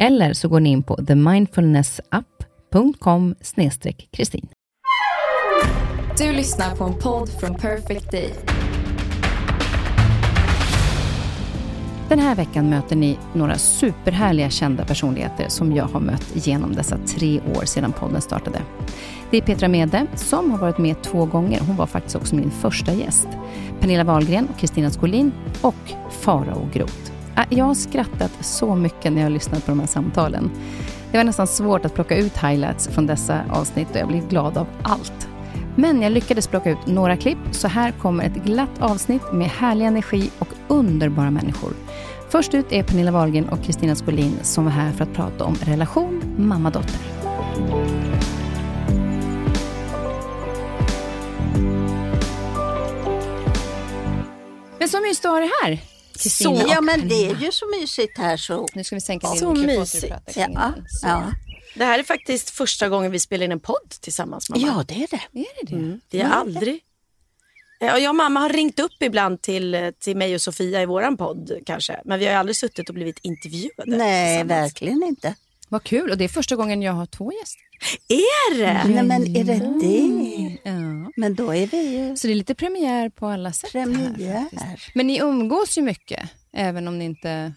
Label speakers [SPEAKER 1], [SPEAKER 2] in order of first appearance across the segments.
[SPEAKER 1] Eller så går ni in på themindfulnessapp.com kristin.
[SPEAKER 2] Du lyssnar på en podd från Perfect Day.
[SPEAKER 1] Den här veckan möter ni några superhärliga kända personligheter som jag har mött genom dessa tre år sedan podden startade. Det är Petra Mede som har varit med två gånger. Hon var faktiskt också min första gäst. Pernilla Wahlgren och Kristina Skolin och Farao Groth. Ah, jag har skrattat så mycket när jag har lyssnat på de här samtalen. Det var nästan svårt att plocka ut highlights från dessa avsnitt och jag blev glad av allt. Men jag lyckades plocka ut några klipp, så här kommer ett glatt avsnitt med härlig energi och underbara människor. Först ut är Pernilla Wahlgren och Kristina Skolin som var här för att prata om relation mamma-dotter. Men så mysigt att ha det här.
[SPEAKER 3] Kristina Ja, men det är ju så mysigt här så.
[SPEAKER 1] Nu ska vi sänka
[SPEAKER 3] ja,
[SPEAKER 1] din
[SPEAKER 3] så mysigt. Ja, ja.
[SPEAKER 4] Det här är faktiskt första gången vi spelar in en podd tillsammans mamma.
[SPEAKER 3] Ja, det är det.
[SPEAKER 1] Är det, det? Mm.
[SPEAKER 4] Vi har aldrig... Ja, jag och mamma har ringt upp ibland till, till mig och Sofia i våran podd kanske. Men vi har aldrig suttit och blivit intervjuade.
[SPEAKER 3] Nej, verkligen inte.
[SPEAKER 1] Vad kul. Och det är första gången jag har två gäster.
[SPEAKER 4] Är det?
[SPEAKER 3] Nej, men är det det? Ja. Men då är vi ju...
[SPEAKER 1] Så det är lite premiär på alla sätt.
[SPEAKER 3] Premiär.
[SPEAKER 1] Här, men ni umgås ju mycket, även om ni inte...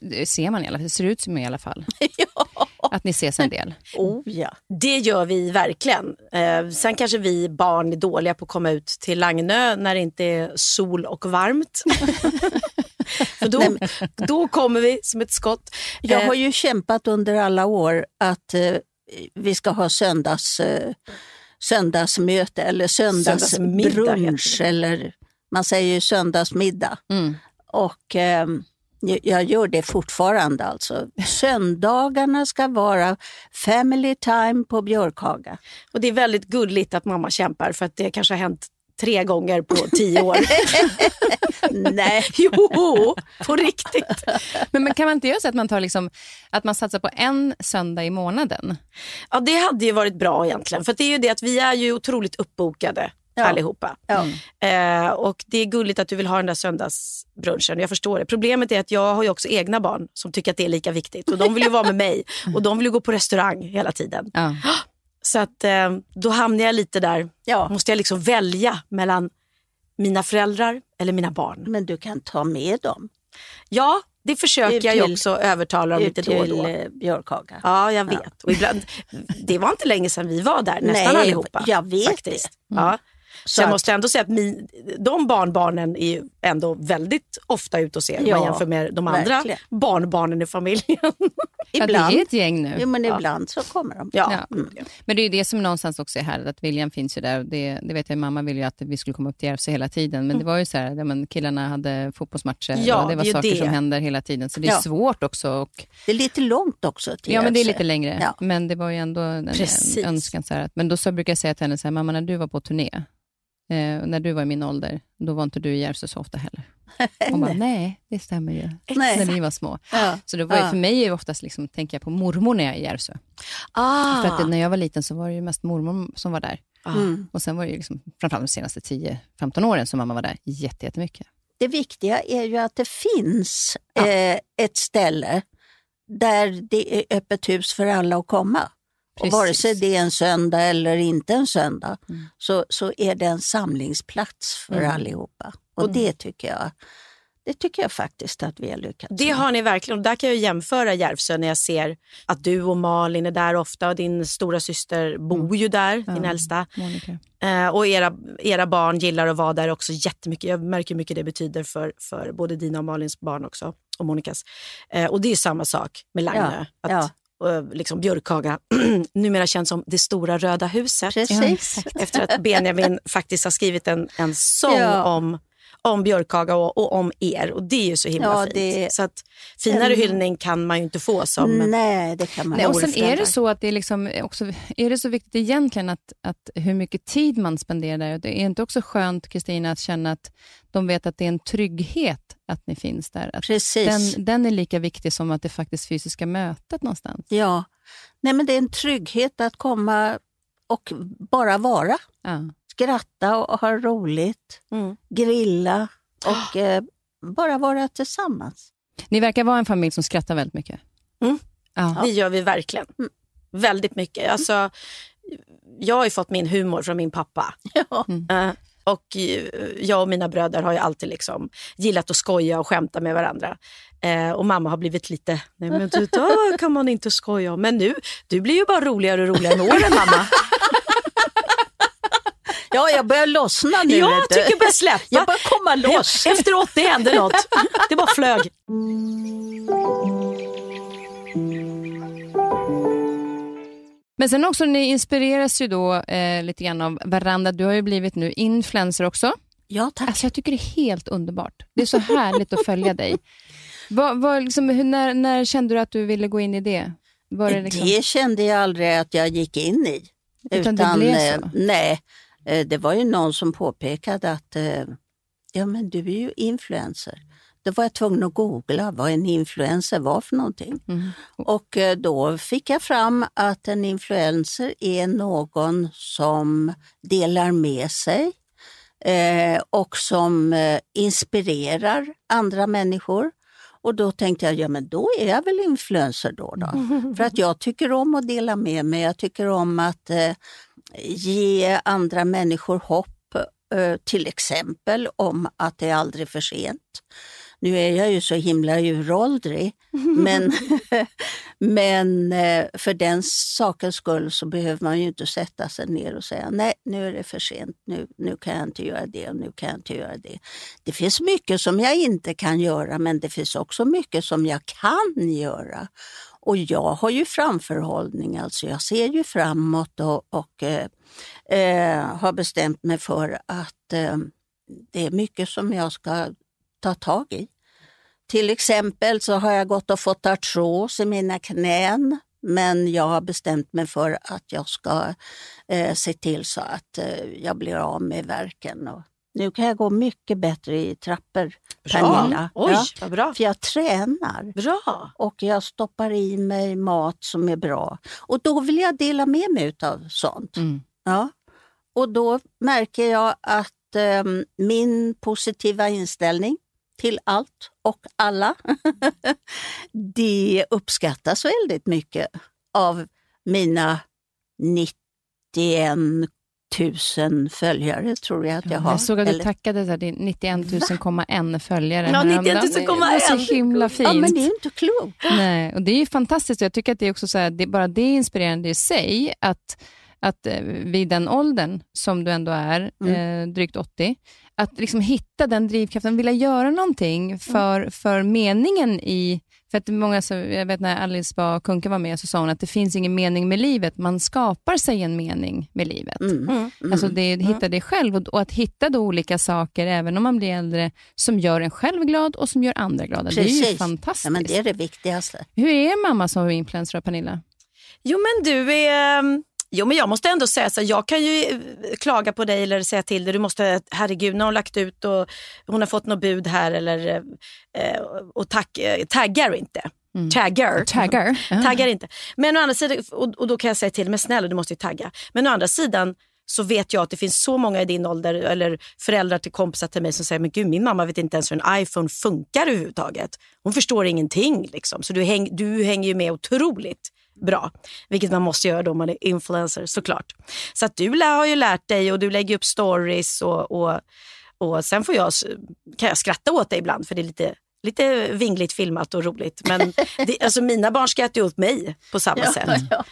[SPEAKER 1] Det ser man i alla fall. Det ser ut som i alla fall.
[SPEAKER 4] ja.
[SPEAKER 1] Att ni ses en del.
[SPEAKER 4] Oh, ja. Det gör vi verkligen. Eh, sen kanske vi barn är dåliga på att komma ut till Lagnö när det inte är sol och varmt. För då, då kommer vi som ett skott.
[SPEAKER 3] Jag har ju kämpat under alla år att eh, vi ska ha söndags, eh, söndagsmöte eller söndagsbrunch. Eller, man säger ju söndagsmiddag. Mm. Och eh, jag gör det fortfarande alltså. Söndagarna ska vara family time på Björkhaga.
[SPEAKER 4] Och det är väldigt gulligt att mamma kämpar för att det kanske har hänt tre gånger på tio år.
[SPEAKER 3] Nej.
[SPEAKER 4] jo, på riktigt.
[SPEAKER 1] Men, men, kan man inte göra så att man, tar liksom, att man satsar på en söndag i månaden?
[SPEAKER 4] Ja, det hade ju varit bra egentligen. För det är ju det att vi är ju otroligt uppbokade ja. allihopa. Ja. Eh, och det är gulligt att du vill ha den där söndagsbrunchen. Jag förstår det. Problemet är att jag har också egna barn som tycker att det är lika viktigt. Och de vill ju vara med mig. Och de vill gå på restaurang hela tiden. Ja. Så att eh, då hamnar jag lite där. Ja. Måste jag liksom välja mellan mina föräldrar eller mina barn.
[SPEAKER 3] Men du kan ta med dem.
[SPEAKER 4] Ja, det försöker till, jag också övertala dem lite då och då.
[SPEAKER 3] Eh, Björkhaga.
[SPEAKER 4] Ja, jag vet. Ja. Och ibland, det var inte länge sedan vi var där, nästan
[SPEAKER 3] Nej,
[SPEAKER 4] allihopa.
[SPEAKER 3] Jag vet
[SPEAKER 4] faktiskt. det. Mm. Ja. Så, så jag måste ändå säga att min, de barnbarnen är ändå väldigt ofta ute och ser ja, om man jämför med de andra verkligen. barnbarnen i familjen.
[SPEAKER 1] ibland. Ja, det är ett gäng nu.
[SPEAKER 3] Jo, men ibland så kommer de.
[SPEAKER 1] Ja. ja. Mm. Men det är det som någonstans också är härligt, att William finns ju där. Det, det vet jag, mamma ville ju att vi skulle komma upp till Järvsö hela tiden. Men mm. det var ju så här, ja, men killarna hade fotbollsmatcher
[SPEAKER 4] ja,
[SPEAKER 1] och det var
[SPEAKER 4] det
[SPEAKER 1] saker
[SPEAKER 4] det.
[SPEAKER 1] som händer hela tiden. Så det är svårt också. Och...
[SPEAKER 3] Det är lite långt också till
[SPEAKER 1] Ja, men det är lite längre. Men det var ju ändå en, en önskan. Så här, men då så brukar jag säga till henne, så här, mamma när du var på turné, Eh, när du var i min ålder, då var inte du i Järvsö så ofta heller. Hon bara, nej, det stämmer ju. Nej. När ni var små. Ja. Så det var ju, för mig är oftast, liksom, tänker jag på mormor när jag är i Järvsö.
[SPEAKER 4] Ah.
[SPEAKER 1] För att när jag var liten så var det ju mest mormor som var där. Mm. Och sen var det ju liksom, framförallt de senaste 10-15 åren som mamma var där jättemycket.
[SPEAKER 3] Det viktiga är ju att det finns ja. eh, ett ställe där det är öppet hus för alla att komma. Och vare sig det är en söndag eller inte en söndag mm. så, så är det en samlingsplats för mm. allihopa. Och, och det tycker jag det tycker jag faktiskt att vi har lyckats
[SPEAKER 4] Det med. har ni verkligen. Och där kan jag jämföra Järvsö när jag ser att du och Malin är där ofta och din stora syster bor mm. ju där, ja, din äldsta. Eh, och era, era barn gillar att vara där också jättemycket. Jag märker hur mycket det betyder för, för både dina och Malins barn också. Och Monikas. Eh, och det är samma sak med Lagnö. Ja, att, ja. Liksom Björkhaga, numera känns som det stora röda huset.
[SPEAKER 3] Precis.
[SPEAKER 4] Efter att Benjamin faktiskt har skrivit en, en sång ja. om om Björkhaga och, och, om er. Och Det är ju så himla ja, fint. Det... Så att, finare hyllning kan man ju inte få som
[SPEAKER 3] Nej, det kan man
[SPEAKER 1] Nej, och Sen är det så att det är, liksom också, är det så viktigt egentligen att, att hur mycket tid man spenderar där. Det är inte också skönt, Kristina, att känna att de vet att det är en trygghet att ni finns där? Att
[SPEAKER 3] Precis.
[SPEAKER 1] Den, den är lika viktig som att det faktiskt fysiska mötet någonstans.
[SPEAKER 3] Ja, Nej, men det är en trygghet att komma och bara vara. Ja skratta och ha roligt, mm. grilla och eh, bara vara tillsammans.
[SPEAKER 1] Ni verkar vara en familj som skrattar väldigt mycket.
[SPEAKER 4] Mm. Ja. Det gör vi verkligen. Mm. Väldigt mycket. Alltså, jag har ju fått min humor från min pappa. Ja. Uh, och eh, jag och mina bröder har ju alltid liksom gillat att skoja och skämta med varandra. Eh, och mamma har blivit lite, nej men du, kan man inte skoja om. Men nu, du blir ju bara roligare och roligare med åren mamma.
[SPEAKER 3] Ja, jag börjar lossna nu.
[SPEAKER 4] Jag tycker jag börjar släppa.
[SPEAKER 3] Jag börjar komma loss.
[SPEAKER 4] Efter 80 hände något. Det bara flög.
[SPEAKER 1] Men sen också, ni inspireras ju då eh, lite grann av varandra. Du har ju blivit nu influencer också.
[SPEAKER 3] Ja, tack.
[SPEAKER 1] Alltså, jag tycker det är helt underbart. Det är så härligt att följa dig. Var, var liksom, hur, när, när kände du att du ville gå in i det?
[SPEAKER 3] det, liksom... det kände jag aldrig att jag gick in i.
[SPEAKER 1] Utan, Utan det blev så? Eh,
[SPEAKER 3] nej, Eh, det var ju någon som påpekade att eh, ja, men du är ju influencer. Då var jag tvungen att googla vad en influencer var för någonting. Mm. Och eh, då fick jag fram att en influencer är någon som delar med sig och som inspirerar andra människor. Och då tänkte jag, ja men då är jag väl influencer då. då. För att jag tycker om att dela med mig, jag tycker om att ge andra människor hopp, eh, till exempel om att det är aldrig för sent. Nu är jag ju så himla uråldrig, men, men eh, för den sakens skull så behöver man ju inte sätta sig ner och säga nej, nu är det för sent, nu, nu kan jag inte göra det och nu kan jag inte göra det. Det finns mycket som jag inte kan göra, men det finns också mycket som jag kan göra. Och jag har ju framförhållning, alltså jag ser ju framåt och, och eh, eh, har bestämt mig för att eh, det är mycket som jag ska ta tag i. Till exempel så har jag gått och fått artros i mina knän men jag har bestämt mig för att jag ska eh, se till så att eh, jag blir av med verken. Och nu kan jag gå mycket bättre i trappor, bra. Pernilla.
[SPEAKER 4] Oj, ja, bra.
[SPEAKER 3] För jag tränar.
[SPEAKER 4] Bra.
[SPEAKER 3] Och jag stoppar i mig mat som är bra. Och då vill jag dela med mig av sånt. Mm. Ja. Och då märker jag att eh, min positiva inställning till allt och alla, det uppskattas väldigt mycket av mina 91 tusen följare tror jag att jag har.
[SPEAKER 1] Jag såg att du Eller... tackade så här, 91 000,1 följare.
[SPEAKER 4] Ja, 91 000,1.
[SPEAKER 1] Det var så himla fint. Ja,
[SPEAKER 3] men det är ju inte klokt.
[SPEAKER 1] Nej, och det är ju fantastiskt. Jag tycker att det är också så här, det, bara det är inspirerande i sig, att, att eh, vid den åldern som du ändå är, mm. eh, drygt 80, att liksom hitta den drivkraften, vilja göra någonting för, mm. för meningen i för att många, så, jag vet när Alice var, Kunke var med så sa hon att det finns ingen mening med livet, man skapar sig en mening med livet. Mm. Mm. Alltså det, mm. hitta det själv och, och, att hitta då olika saker, även om man blir äldre, som gör en själv glad och som gör andra glada. Precis. Det är ju fantastiskt. Ja,
[SPEAKER 3] men det är det viktigaste.
[SPEAKER 1] Hur är mamma som influencer, Pernilla?
[SPEAKER 4] Jo men du är ehm, Jo, men jag måste ändå säga så jag kan ju eh, klaga på dig eller säga till dig, du måste, herregud, när hon lagt ut och hon har fått något bud här eller eh, och tack, eh, taggar inte. Mm. Taggar.
[SPEAKER 1] Taggar.
[SPEAKER 4] taggar inte. Men å andra sidan, och, och då kan jag säga till men snälla du måste ju tagga. Men å andra sidan så vet jag att det finns så många i din ålder eller föräldrar till kompisar till mig som säger men gud min mamma vet inte ens hur en iPhone funkar överhuvudtaget. Hon förstår ingenting. Liksom. Så du, häng, du hänger ju med otroligt bra. Vilket man måste göra då om man är influencer såklart. Så att du har ju lärt dig och du lägger upp stories och, och, och sen får jag, kan jag skratta åt dig ibland för det är lite lite vingligt filmat och roligt. Men det, alltså mina barn skrattar ju åt mig på samma ja, sätt. Ja.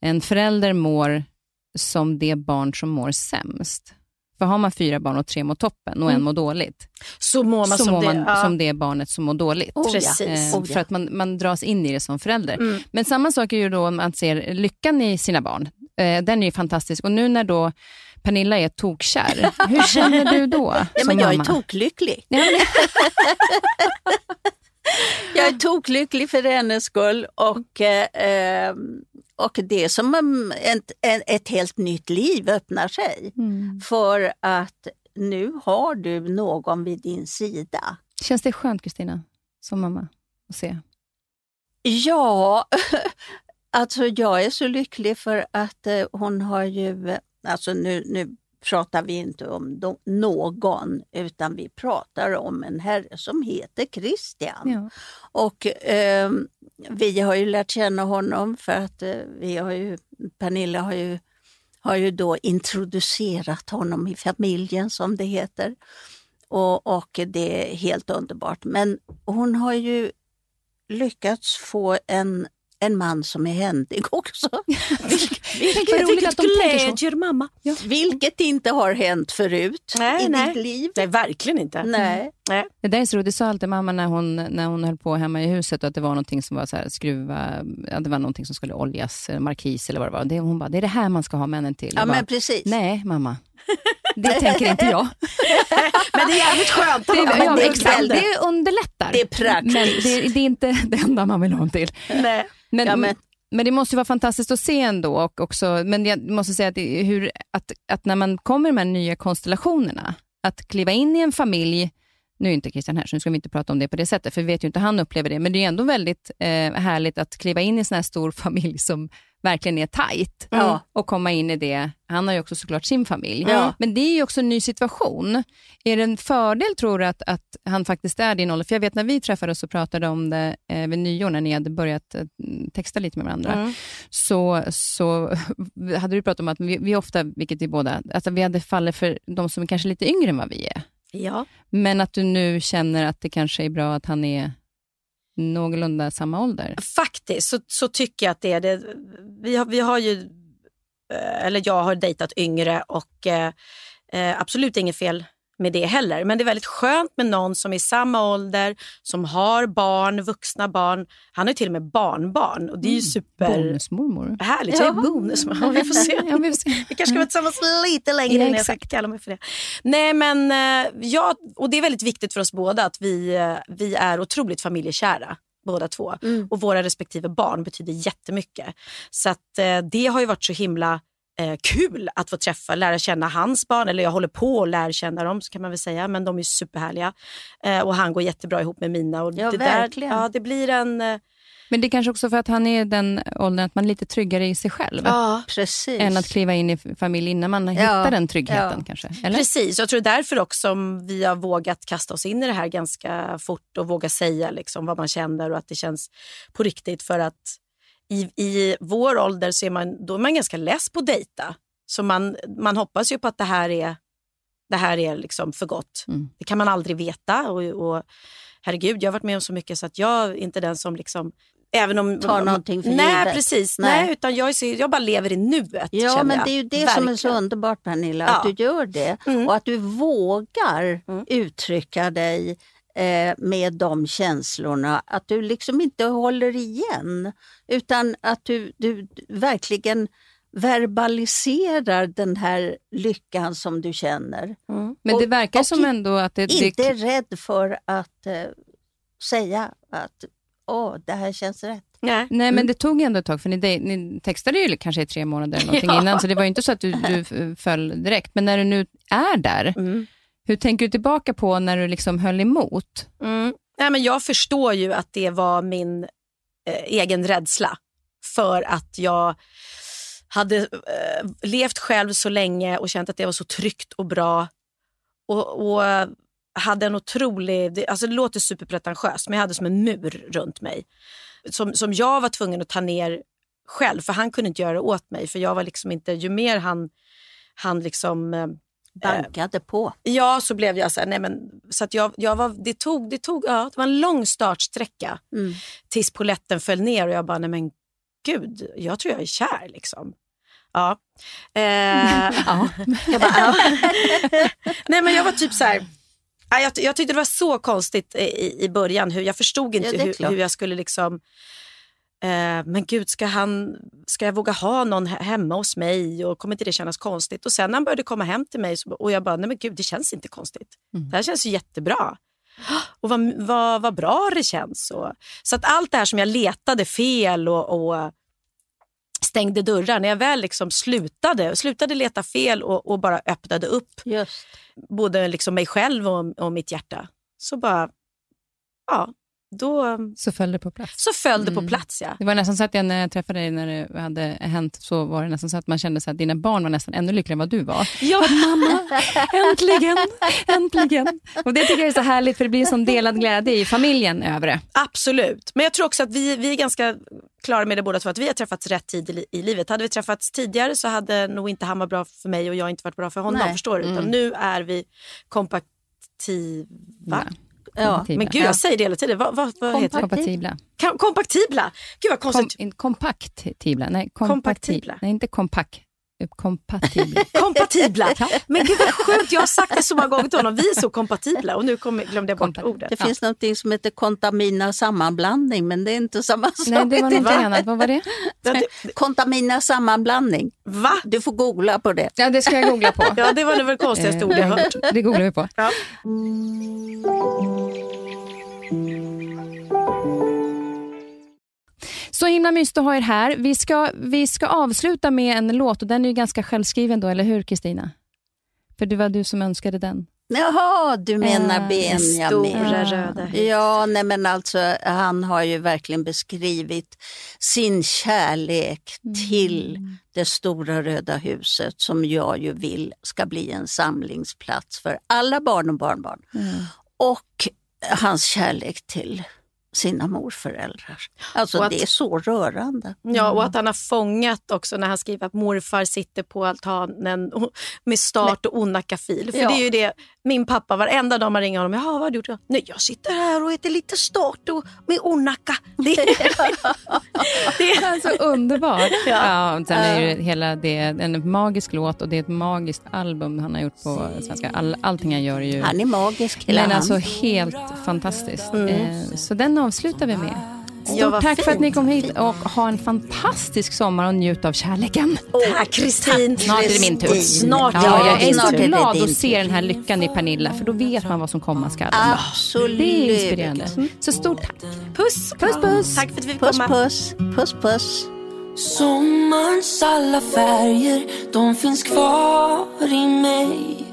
[SPEAKER 1] En förälder mår som det barn som mår sämst. För har man fyra barn och tre mår toppen och mm. en mår dåligt,
[SPEAKER 4] så mår man,
[SPEAKER 1] så
[SPEAKER 4] som,
[SPEAKER 1] mår
[SPEAKER 4] det,
[SPEAKER 1] man ja. som det barnet som mår dåligt.
[SPEAKER 4] Oh, Precis.
[SPEAKER 1] Eh, oh, för att man, man dras in i det som förälder. Mm. Men samma sak är ju då om man ser lyckan i sina barn. Eh, den är ju fantastisk. Och nu när då Pernilla är tokkär, hur känner du då?
[SPEAKER 3] Ja, men jag mamma? är toklycklig. Jag är toklycklig för hennes skull och eh, och det är som ett, ett helt nytt liv öppnar sig. Mm. För att nu har du någon vid din sida.
[SPEAKER 1] Känns det skönt Kristina, som mamma, att se?
[SPEAKER 3] Ja, alltså jag är så lycklig för att eh, hon har ju, alltså nu, nu pratar vi inte om någon, utan vi pratar om en herre som heter Christian. Ja. Och eh, vi har ju lärt känna honom för att eh, vi har ju, Pernilla har ju, har ju då introducerat honom i familjen som det heter. Och, och det är helt underbart. Men hon har ju lyckats få en en man som är händig också.
[SPEAKER 4] Vilket, vilket, vilket glädjer mamma.
[SPEAKER 3] Ja. Vilket inte har hänt förut nej, i nej. ditt liv.
[SPEAKER 4] Nej, verkligen inte.
[SPEAKER 3] Nej.
[SPEAKER 1] Nej. Det där är så roligt. Det sa alltid mamma när hon, när hon höll på hemma i huset att det var någonting som var så här, skruva, ja, det var någonting som skulle oljas, markis eller vad det var. Det, hon bara, det är det här man ska ha männen till.
[SPEAKER 3] Ja,
[SPEAKER 1] bara,
[SPEAKER 3] men precis.
[SPEAKER 1] Nej, mamma. Det tänker inte jag.
[SPEAKER 4] men det är jävligt skönt.
[SPEAKER 1] Det,
[SPEAKER 4] ja,
[SPEAKER 1] ja, det, det underlättar.
[SPEAKER 3] Det är praktiskt.
[SPEAKER 1] Men det, det, är inte det enda man vill ha till.
[SPEAKER 3] Nej.
[SPEAKER 1] Men, ja, men men det måste vara fantastiskt att se ändå. Och också, men jag måste säga att, hur, att, att när man kommer med de här nya konstellationerna, att kliva in i en familj nu är inte Christian här, så nu ska vi inte prata om det på det sättet, för vi vet ju inte hur han upplever det. Men det är ändå väldigt eh, härligt att kliva in i en sån här stor familj som verkligen är tajt mm. och komma in i det. Han har ju också såklart sin familj. Ja. Men det är ju också en ny situation. Är det en fördel tror du att, att han faktiskt är din ålder? För jag vet när vi träffades och pratade om det eh, vid nyår, när ni hade börjat eh, texta lite med varandra, mm. så, så hade du pratat om att vi, vi ofta, vilket vi båda, alltså vi hade fallit för de som är kanske lite yngre än vad vi är.
[SPEAKER 4] Ja.
[SPEAKER 1] Men att du nu känner att det kanske är bra att han är någorlunda samma ålder?
[SPEAKER 4] Faktiskt så, så tycker jag att det är det. Vi har, vi har ju, eh, eller jag har dejtat yngre och eh, eh absolut inget fel med det heller. Men det är väldigt skönt med någon som är i samma ålder, som har barn, vuxna barn. Han har till och med barnbarn och det är ju mm. super...
[SPEAKER 1] Bonusmormor.
[SPEAKER 4] Härligt, jag är bonusmormor. Vi får se. ja, vi, får se. vi kanske ska vara tillsammans lite längre ja, innan jag sagt mig för det. Nej men eh, ja, och det är väldigt viktigt för oss båda att vi, eh, vi är otroligt familjekära båda två. Mm. Och våra respektive barn betyder jättemycket. Så att, eh, det har ju varit så himla eh, kul att få träffa, lära känna hans barn. Eller jag håller på att lära känna dem kan man väl säga. Men de är superhärliga. Eh, och han går jättebra ihop med mina. Och
[SPEAKER 3] ja,
[SPEAKER 4] det
[SPEAKER 3] verkligen.
[SPEAKER 4] Där, ja, det blir en... Eh,
[SPEAKER 1] men det är kanske också för att han är den åldern att man är lite tryggare i sig själv.
[SPEAKER 3] Ja, precis.
[SPEAKER 1] Än att kliva in i familj innan man ja, hittar den tryggheten. Ja. kanske.
[SPEAKER 4] Eller? Precis, jag tror därför också vi har vågat kasta oss in i det här ganska fort och våga säga liksom vad man känner och att det känns på riktigt. För att i, i vår ålder så är man, då är man ganska less på att dejta. Så man, man hoppas ju på att det här är, det här är liksom för gott. Mm. Det kan man aldrig veta. Och, och, herregud, jag har varit med om så mycket så att jag är inte den som liksom Även om,
[SPEAKER 3] tar någonting för
[SPEAKER 4] nej,
[SPEAKER 3] givet.
[SPEAKER 4] Precis, nej. nej utan jag, är, jag bara lever i nuet.
[SPEAKER 3] Ja, men det är ju det Verkligen. som är så underbart Pernilla, ja. att du gör det. Mm. Och att du vågar mm. uttrycka dig Eh, med de känslorna. Att du liksom inte håller igen utan att du, du verkligen verbaliserar den här lyckan som du känner.
[SPEAKER 1] Mm. Men det verkar och, som ändå att det...
[SPEAKER 3] Inte är rädd för att eh, säga att åh, det här känns rätt.
[SPEAKER 1] Nej. Nej, men mm. det tog ändå ett tag, för ni, ni textade ju kanske i tre månader eller någonting ja. innan, så det var inte så att du, du föll direkt. Men när du nu är där, mm. Hur tänker du tillbaka på när du liksom höll emot?
[SPEAKER 4] Mm. Nej, men jag förstår ju att det var min eh, egen rädsla för att jag hade eh, levt själv så länge och känt att det var så tryggt och bra. Och, och hade en otrolig, det, alltså det låter superpretentiöst, men jag hade som en mur runt mig. Som, som jag var tvungen att ta ner själv, för han kunde inte göra det åt mig. För jag var liksom inte, ju mer han, han liksom eh,
[SPEAKER 3] bankade på.
[SPEAKER 4] Ja, så blev jag så här, nej men, så att jag, jag var, det tog, det tog, ja, det var en lång startsträcka mm. tills poletten föll ner och jag bara, nej men gud, jag tror jag är kär liksom. Ja. Eh, ja. Jag bara, ja. nej men jag var typ så här, jag, jag tyckte det var så konstigt i, i början. Hur, jag förstod inte ja, hur, hur jag skulle liksom... Eh, men gud, ska, han, ska jag våga ha någon hemma hos mig? Och Kommer inte det kännas konstigt? Och sen när han började komma hem till mig så, och jag bara, nej men gud, det känns inte konstigt. Mm. Det här känns ju jättebra. Och vad, vad, vad bra det känns. Och, så att allt det här som jag letade fel och, och stängde dörrar, när jag väl liksom slutade, slutade leta fel och, och bara öppnade upp
[SPEAKER 3] Just.
[SPEAKER 4] både liksom mig själv och, och mitt hjärta, så bara, ja, då...
[SPEAKER 1] Så föll det på plats?
[SPEAKER 4] Så föll det mm. på plats, ja.
[SPEAKER 1] Det var nästan så att jag, när jag träffade dig, när det hade hänt, så var det nästan så att man kände så att dina barn var nästan ännu lyckligare än vad du var.
[SPEAKER 4] Ja.
[SPEAKER 1] Att mamma, äntligen, äntligen. Och det tycker jag är så härligt, för det blir en sån delad glädje i familjen över det.
[SPEAKER 4] Absolut. Men jag tror också att vi, vi är ganska klara med det båda två, att vi har träffats rätt tid i, i, livet. Hade vi träffats tidigare så hade nog inte han varit bra för mig och jag inte varit bra för honom. Nej. Förstår du? Utan mm. nu är vi kompaktiva. Ja. Ja, men gud, jag säger det hela tiden. Vad, vad, vad heter
[SPEAKER 1] det? Kompatibla.
[SPEAKER 4] Kompaktibla. Gud vad konstigt.
[SPEAKER 1] Kom, kompaktibla. Nej, kompaktibla. Nej, inte kompakt. Kompatibla.
[SPEAKER 4] kompatibla. Men gud vad sjukt, jag har sagt det så många gånger till honom. Vi är så kompatibla och nu kom, glömde jag bort Kompa ordet.
[SPEAKER 3] Det ja. finns något som heter kontamina sammanblandning men det är inte samma sak.
[SPEAKER 1] Nej, det var något annat. Vad var det?
[SPEAKER 3] kontamina sammanblandning.
[SPEAKER 4] Va?
[SPEAKER 3] Du får googla på det.
[SPEAKER 1] Ja, det ska jag googla på.
[SPEAKER 4] ja, det var det väl konstigaste ord jag hört.
[SPEAKER 1] Det googlar vi på. Ja. Så himla mysigt att ha er här. Vi ska, vi ska avsluta med en låt och den är ju ganska självskriven då, eller hur Kristina? För det var du som önskade den.
[SPEAKER 3] Jaha, du menar äh, Benjamin.
[SPEAKER 4] Stora röda
[SPEAKER 3] hus. Ja, nej men alltså han har ju verkligen beskrivit sin kärlek mm. till det stora röda huset som jag ju vill ska bli en samlingsplats för alla barn och barnbarn. Mm. Och hans kärlek till sina morföräldrar. Alltså att, det är så rörande.
[SPEAKER 4] Ja, och att han har fångat också när han skriver att morfar sitter på altanen med start och onakafil. För ja. det är ju det min pappa varenda dag man ringer honom. Jaha, vad har du gjort? Nej, jag sitter här och äter lite start och med onaka. Det,
[SPEAKER 1] det är så underbart. Ja. Ja, sen är det hela det en magisk låt och det är ett magiskt album han har gjort på svenska. All, allting han gör är ju...
[SPEAKER 3] Han är magisk hela
[SPEAKER 1] Men alltså helt fantastiskt. Mm. Eh, så den avslutar vi med. Stort tack fint. för att ni kom hit och ha en fantastisk sommar och njut av kärleken.
[SPEAKER 4] Oh, tack Kristin.
[SPEAKER 1] Snart är det min tur.
[SPEAKER 4] Snart,
[SPEAKER 1] ja, jag är så glad att se den här lyckan i Pernilla för då vet man vad som komma skall.
[SPEAKER 3] Absolut.
[SPEAKER 1] Det är inspirerande. Så stort tack.
[SPEAKER 4] Puss.
[SPEAKER 1] Puss puss.
[SPEAKER 4] Tack för att vi fick
[SPEAKER 3] puss,
[SPEAKER 4] komma.
[SPEAKER 3] Puss puss. Puss
[SPEAKER 5] Sommarns alla färger, de finns kvar i mig.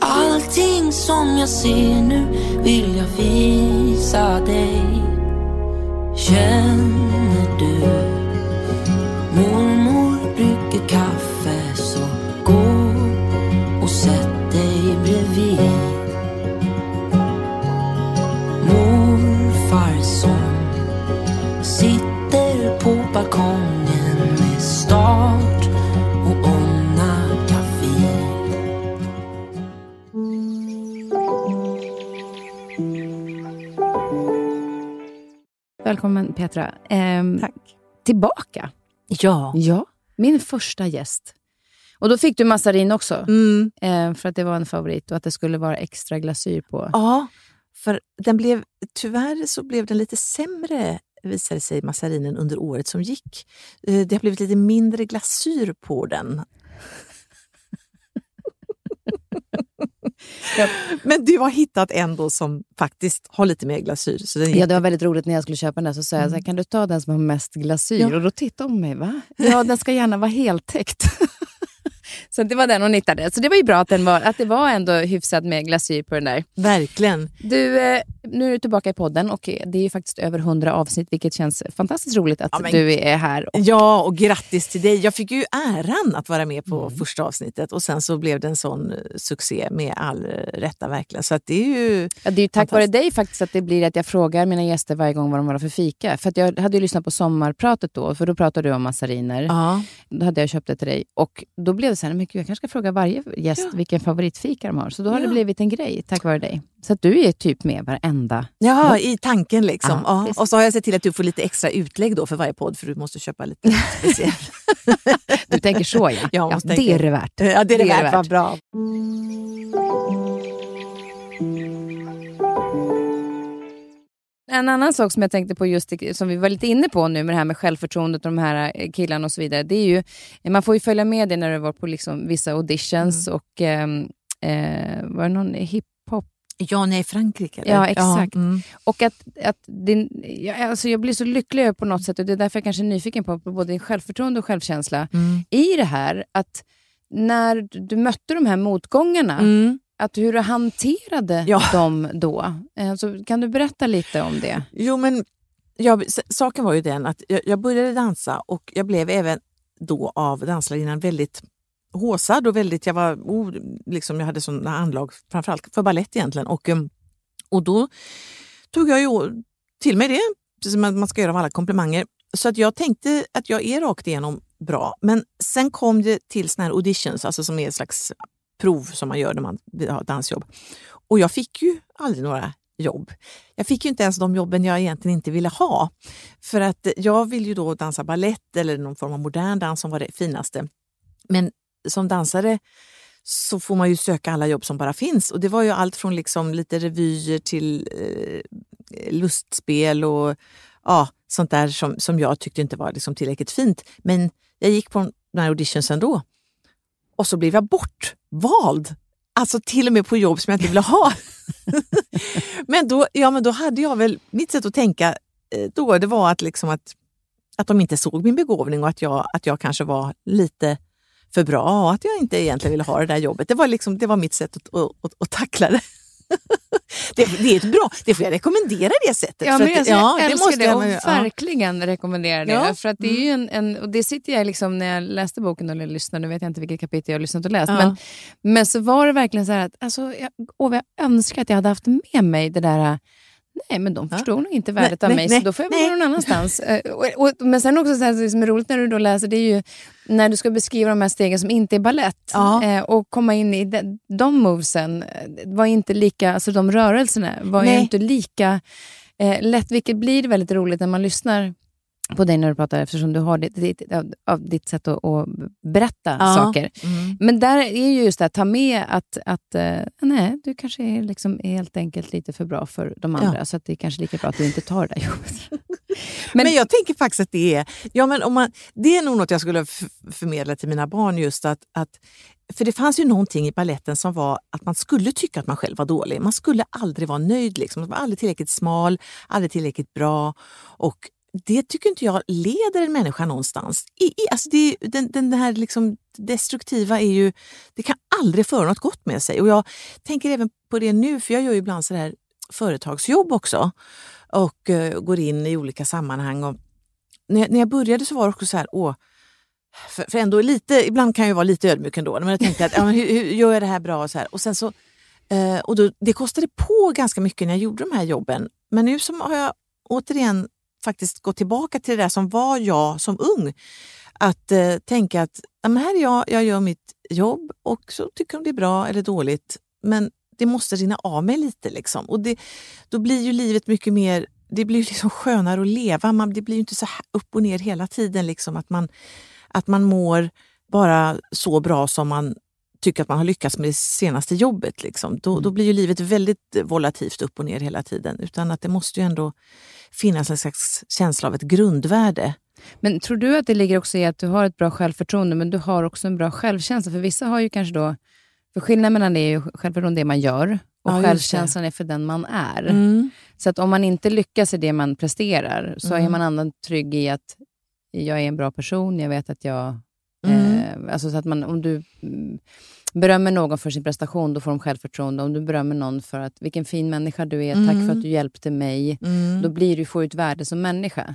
[SPEAKER 5] Allting som jag ser nu vill jag visa dig. Känner du? Mormor brygger kaffe
[SPEAKER 1] Välkommen Petra. Ehm,
[SPEAKER 6] Tack.
[SPEAKER 1] Tillbaka.
[SPEAKER 6] Ja.
[SPEAKER 1] Ja, min första gäst. Och då fick du massarin också,
[SPEAKER 6] Mm.
[SPEAKER 1] eh, för att det var en favorit och att det skulle vara extra glasyr på.
[SPEAKER 6] Ja, för den blev, tyvärr så blev den lite sämre visade sig massarinen under året som gick. Eh, Det har blivit lite mindre glasyr på den.
[SPEAKER 1] Ja.
[SPEAKER 6] Men du har hittat en då som faktiskt har lite mer glasyr. Så den
[SPEAKER 1] Ja, det var väldigt roligt när jag skulle köpa den där, så sa jag så här, kan du ta den som har mest glasyr?
[SPEAKER 6] Ja.
[SPEAKER 1] Och då tittade hon på mig, va? Ja, den ska gärna vara heltäckt. så det var den hon hittade. Så det var ju bra att, den var, att det var ändå hyfsat med glasyr på den där.
[SPEAKER 6] Verkligen.
[SPEAKER 1] Du, eh, Nu är du tillbaka i podden och det är ju faktiskt över 100 avsnitt, vilket känns fantastiskt roligt att ja, men, du är här.
[SPEAKER 6] Och... Ja, och grattis till dig. Jag fick ju äran att vara med på mm. första avsnittet och sen så blev det en sån eh, succé med all rätta verkligen. Så det är ju
[SPEAKER 1] ja, Det är ju tack vare dig faktiskt att det blir att jag frågar mina gäster varje gång vad de var för fika. För jag hade ju lyssnat på sommarpratet då, för då pratade du om massariner. Ja. Då hade jag köpt det till dig och då blev det så här, men gud, jag kanske ska fråga varje gäst ja. vilken favoritfika de har. Så då har det blivit en grej tack vare dig. Så att du är typ med varenda...
[SPEAKER 6] Ja, i tanken liksom. Ja, ja. Och så har jag sett till att du får lite extra utlägg då för varje podd, för du måste köpa lite speciellt.
[SPEAKER 1] du tänker så ja. ja. Det är det värt.
[SPEAKER 6] Ja, det är det, det, är värt. Vad bra.
[SPEAKER 1] En annan sak som jag tänkte på, just som vi var lite inne på nu med det här med självförtroendet och de här eh, killarna och så vidare. Det är ju, man får ju följa med dig när du var på liksom vissa auditions mm. och ehm, eh, var det någon hiphop
[SPEAKER 6] Ja, nej, Frankrike.
[SPEAKER 1] Eller? Ja, exakt. Ja, mm. Och att, att din, jag, alltså jag blir så lycklig på något sätt och det är därför jag kanske är nyfiken på, på både din självförtroende och självkänsla mm. i det här. Att när du mötte de här motgångarna, mm. Att hur du hanterade ja. dem då. Alltså, kan du berätta lite om det?
[SPEAKER 6] Jo, men jag, saken var ju den att jag, jag började dansa och jag blev även då av danslärarinnan väldigt håsad och väldigt, jag var, oh, liksom, jag hade sådana anlag framförallt för ballett egentligen. Och, um, och då tog jag ju till mig det, som man ska göra av alla komplimanger. Så att jag tänkte att jag är rakt igenom bra. Men sen kom det till såna här auditions, alltså som är ett slags prov som man gör när man har dansjobb. Och jag fick ju aldrig några jobb. Jag fick ju inte ens de jobben jag egentligen inte ville ha. För att jag vill ju då dansa ballett eller någon form av modern dans som var det finaste. Men som dansare så får man ju söka alla jobb som bara finns. Och det var ju allt från liksom lite revyer till eh, lustspel och ja, sånt där som, som jag tyckte inte var liksom tillräckligt fint. Men jag gick på den här auditions ändå. och så blev jag bort vald, Alltså till och med på jobb som jag inte ville ha. men, då, ja, men då hade jag väl, mitt sätt att tänka eh, då, det var att, liksom att, att de inte såg min begåvning och att jag, att jag kanske var lite för bra och att jag inte egentligen ville ha det där jobbet. Det var, liksom, det var mitt sätt att, att, att tackla det. det, det, är ett bra, det får jag rekommendera det sättet.
[SPEAKER 1] Ja, men alltså, jag, jag älskar det, det och ja. verkligen rekommenderar det. Ja. För att det, är mm. en, en, och det sitter jag liksom, när jag läste boken, eller lyssnade, nu vet jag inte vilket kapitel jag har lyssnat och läst, ja. men, men så var det verkligen så här att alltså, jag, åh, jag önskar att jag hade haft med mig det där Nej, men de förstod ja. nog inte värdet nej, av mig, nej, så då får jag vara någon annanstans. Eh, och, och, men sen också, så här, det som är roligt när du då läser, det är ju när du ska beskriva de här stegen som inte är ballett ja. eh, och komma in i de, de movesen, eh, var inte lika, alltså de rörelserna var ju inte lika eh, lätt, vilket blir väldigt roligt när man lyssnar på dig när du pratar eftersom du har ditt, ditt, av ditt sätt att, att berätta ja. saker. Mm. Men där är ju just det att ta med att, att uh, nej, du kanske är liksom helt enkelt lite för bra för de andra, ja. så att det är kanske lika bra att du inte tar det där jobbet.
[SPEAKER 6] men, men jag tänker faktiskt att det är, ja, men om man, det är nog något jag skulle förmedla till mina barn, just att, att för det fanns ju någonting i balletten som var att man skulle tycka att man själv var dålig. Man skulle aldrig vara nöjd. Liksom. Man var aldrig tillräckligt smal, aldrig tillräckligt bra. Och det tycker inte jag leder en människa någonstans. I, i, alltså det, den, den här liksom destruktiva är ju, det kan aldrig föra något gott med sig. Och jag tänker även på det nu, för jag gör ju ibland så här företagsjobb också och uh, går in i olika sammanhang. Och när, jag, när jag började så var det också så här, åh, för, för ändå lite, ibland kan jag vara lite ödmjuk ändå, men jag tänkte att ja, hur, hur, gör jag det här bra? Och, så här. och sen så, uh, och då, Det kostade på ganska mycket när jag gjorde de här jobben. Men nu som har jag återigen faktiskt gå tillbaka till det där som var jag som ung. Att eh, tänka att ja, men här är jag, jag gör mitt jobb och så tycker de det är bra eller dåligt. Men det måste rinna av mig lite. Liksom. Och det, då blir ju livet mycket mer det blir liksom skönare att leva. Man, det blir inte så upp och ner hela tiden. Liksom, att, man, att man mår bara så bra som man tycker att man har lyckats med det senaste jobbet. Liksom. Då, mm. då blir ju livet väldigt volatilt upp och ner hela tiden. Utan att det måste ju ändå finnas en slags känsla av ett grundvärde.
[SPEAKER 1] Men tror du att det ligger också i att du har ett bra självförtroende, men du har också en bra självkänsla? För vissa har ju kanske då... För skillnaden mellan det är ju självförtroende det man gör och ja, självkänslan är för den man är. Mm. Så att om man inte lyckas i det man presterar, så mm. är man annan trygg i att jag är en bra person, jag vet att jag alltså så att man, om du mm, berömmer någon för sin prestation, då får de självförtroende. Om du berömmer någon för att vilken fin människa du är, mm. tack för att mm. du hjälpte mig. Mm. Då blir du, får du ett värde som människa.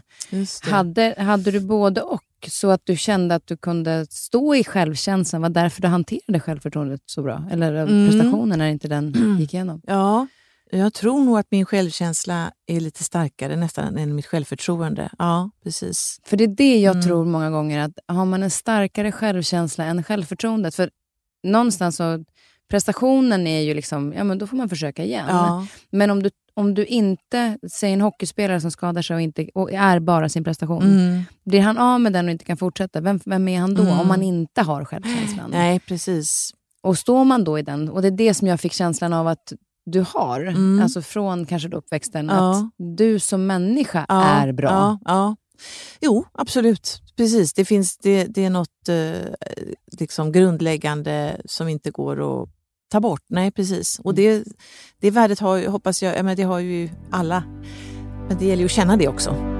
[SPEAKER 1] Hade, hade du både och, så att du kände att du kunde stå i självkänslan, var därför du hanterade självförtroendet så bra? Eller mm. prestationen, när inte den gick igenom?
[SPEAKER 6] Ja, jag tror nog att min självkänsla är lite starkare nästan än mitt självförtroende. Ja, precis.
[SPEAKER 1] För det är det jag mm. tror många gånger, att har man en starkare självkänsla än självförtroendet, för någonstans så, prestationen är ju liksom, ja men då får man försöka igen. Ja. Men om du, om du inte, säg en hockeyspelare som skadar sig och, inte, och är bara sin prestation, mm. blir han av med den och inte kan fortsätta, vem, vem är han då mm. om man inte har självkänslan?
[SPEAKER 6] Nej, precis.
[SPEAKER 1] Och står man då i den, och det är det som jag fick känslan av att du har, mm. alltså från kanske då uppväxten, ja. att du som människa ja. är bra.
[SPEAKER 6] Ja. ja. Jo, absolut. Precis. Det, finns, det, det är något eh, liksom grundläggande som inte går att ta bort. Nej, precis. Och det, det värdet har, hoppas jag, men det har ju alla. Men det gäller ju att känna det också.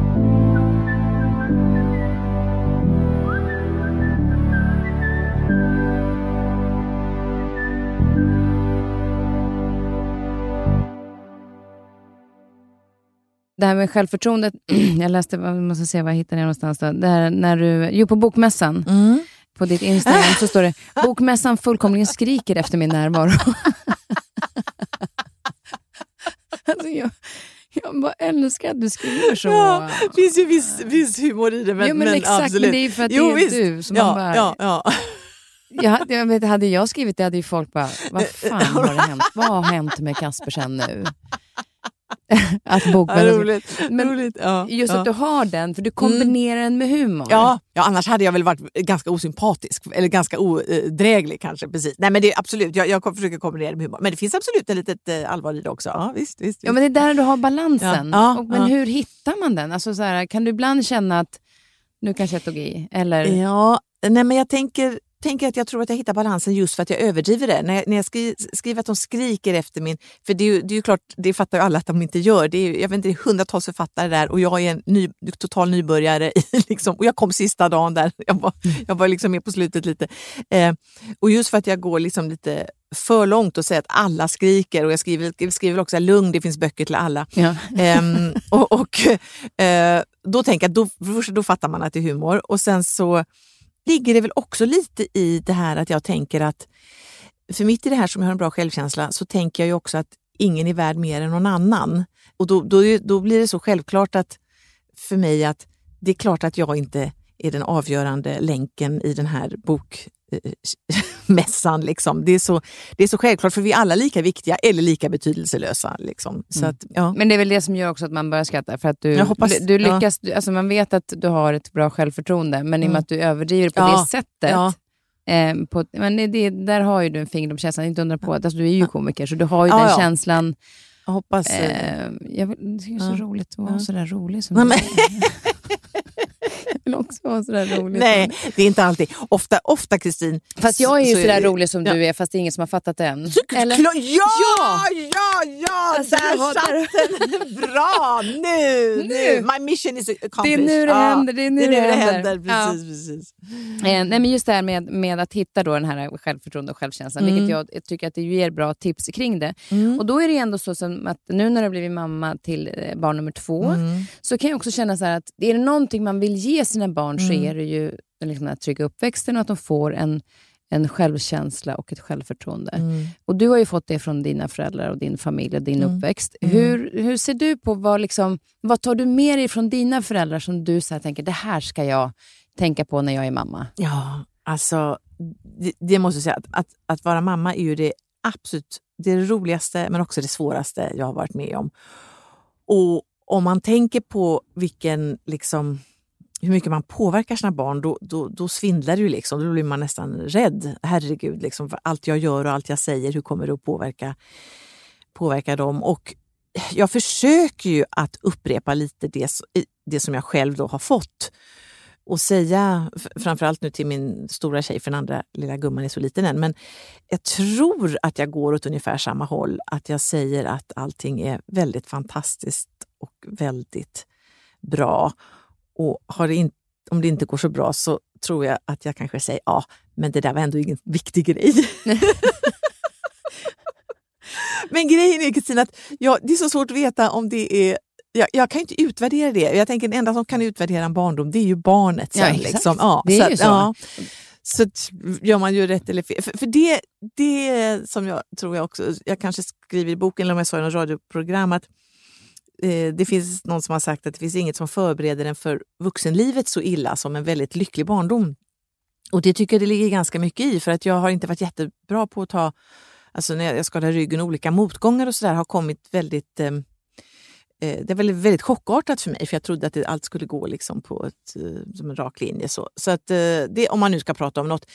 [SPEAKER 1] Det här med självförtroendet, jag läste, måste se vad jag hittade någonstans. Då. Det här, när du, jo, på Bokmässan, mm. på ditt Instagram, så står det Bokmässan fullkomligen skriker efter min närvaro. alltså, jag, jag bara älskar att du skriver så.
[SPEAKER 6] Ja, det finns ju viss, viss humor i det. Men,
[SPEAKER 1] jo, men,
[SPEAKER 6] men
[SPEAKER 1] exakt,
[SPEAKER 6] absolut.
[SPEAKER 1] men det är för att jo, det är visst. du. Som ja, bara,
[SPEAKER 6] ja, ja.
[SPEAKER 1] Jag, jag vet, hade jag skrivit det hade ju folk bara, vad fan har det hänt? Vad har hänt med Kaspersen nu? att bokmässan...
[SPEAKER 6] Ja, roligt. Men roligt. Ja,
[SPEAKER 1] just
[SPEAKER 6] ja.
[SPEAKER 1] att du har den, för du kombinerar mm. den med humor.
[SPEAKER 6] Ja, ja, annars hade jag väl varit ganska osympatisk, eller ganska odräglig kanske. Precis. Nej, men det är absolut, jag, jag försöker kombinera det med humor. Men det finns absolut ett litet eh, allvar i det också. Ja, visst, visst,
[SPEAKER 1] Ja, men det är där du har balansen. Ja, Och, men hur hittar man den? Alltså, så här, kan du ibland känna att nu kanske jag tog i? Eller?
[SPEAKER 6] Ja, nej, men jag tänker tänker att jag tror att jag hittar balansen just för att jag överdriver det. När jag, när jag skri, skriver att de skriker efter min... För det är ju, det är ju klart, det fattar ju alla att de inte gör. Det är, jag vet inte, det är hundratals författare där och jag är en ny, total nybörjare. liksom, och jag kom sista dagen där. Jag var, jag var liksom med på slutet lite. Eh, och just för att jag går liksom lite för långt och säger att alla skriker och jag skriver, skriver också lugn, det finns böcker till alla. Ja. Ehm, och, och eh, då tänker jag, då, då fattar man att det är humor och sen så ligger det väl också lite i det här att jag tänker att, för mitt i det här som jag har en bra självkänsla, så tänker jag ju också att ingen är värd mer än någon annan. Och då, då, då blir det så självklart att, för mig att det är klart att jag inte är den avgörande länken i den här bok... Eh, bokmässan. Liksom. Det, är så, det är så självklart, för vi är alla lika viktiga eller lika betydelselösa. Liksom. Så mm. att, ja.
[SPEAKER 1] Men det är väl det som gör också att man börjar skratta. För att du, hoppas, du lyckas, ja. alltså man vet att du har ett bra självförtroende, men i och med mm. att du överdriver på ja. det sättet, Eh, på, men det, det, där har ju du en fingerdomskänsla, inte undra på. Alltså, du är ju komiker, så du har ju den känslan.
[SPEAKER 6] Jag hoppas... Eh,
[SPEAKER 1] jag, det är så roligt att vara ja. sådär rolig som Nej, du vill också vara sådär rolig.
[SPEAKER 6] Nej, det är inte alltid. Ofta, ofta Kristin.
[SPEAKER 1] Fast jag är ju så sådär är rolig som ja. du är, fast det är ingen som har fattat det än.
[SPEAKER 6] Eller? Ja, ja, ja! ja alltså, där satt den! Bra! Nu, nu! My mission is accomplished.
[SPEAKER 1] Det är nu det händer. Det är nu det,
[SPEAKER 6] det,
[SPEAKER 1] det
[SPEAKER 6] händer. Precis, ja. precis.
[SPEAKER 1] Eh, nej, men just det här med, med att hitta då den här självförtroende och självkänslan, mm. vilket jag, jag tycker att det ger bra tips kring det. Mm. Och då är det ändå så som att nu när jag blivit mamma till eh, barn nummer två, mm. så kan jag också känna så att är det någonting man vill ge sina barn så mm. är det ju liksom den här trygga uppväxten och att de får en, en självkänsla och ett självförtroende. Mm. Och Du har ju fått det från dina föräldrar och din familj och din mm. uppväxt. Mm. Hur, hur ser du på vad, liksom, vad tar du med dig från dina föräldrar som du så tänker, det här ska jag tänka på när jag är mamma?
[SPEAKER 6] Ja, alltså det, det måste jag säga. Att, att, att, vara mamma är ju det absolut det roligaste men också det svåraste jag har varit med om. Och om man tänker på vilken liksom hur mycket man påverkar sina barn, då, då, då svindlar det ju. Liksom. Då blir man nästan rädd. Herregud, liksom, för allt jag gör och allt jag säger, hur kommer det att påverka, påverka dem? Och jag försöker ju att upprepa lite det, det som jag själv då har fått och säga, framförallt nu till min stora tjej, för den andra lilla gumman är så liten än, men jag tror att jag går åt ungefär samma håll. Att jag säger att allting är väldigt fantastiskt och väldigt bra. Och har det in, om det inte går så bra så tror jag att jag kanske säger ja, men det där var ändå ingen viktig grej. men grejen är Kristina, att ja, det är så svårt att veta om det är jag, jag, kan inte utvärdera det. Jag tänker den enda som kan utvärdera en barndom det är ju barnet. Sen, ja, liksom. ja,
[SPEAKER 1] det är så, ju så. Ja,
[SPEAKER 6] så gör man ju rätt eller fel. För, för det, det som jag tror jag också, jag kanske skriver i boken eller om jag sa i något radioprogram att Eh, det finns någon som har sagt att det finns inget som förbereder en för vuxenlivet så illa som en väldigt lycklig barndom. Och det tycker jag det ligger ganska mycket i för att jag har inte varit jättebra på att ta, alltså när jag skadade ryggen, olika motgångar och sådär har kommit väldigt eh, eh det var väldigt chockartat för mig, för jag trodde att det, allt skulle gå liksom på ett, eh, som en rak linje. Så, så att, det, om man nu ska prata om något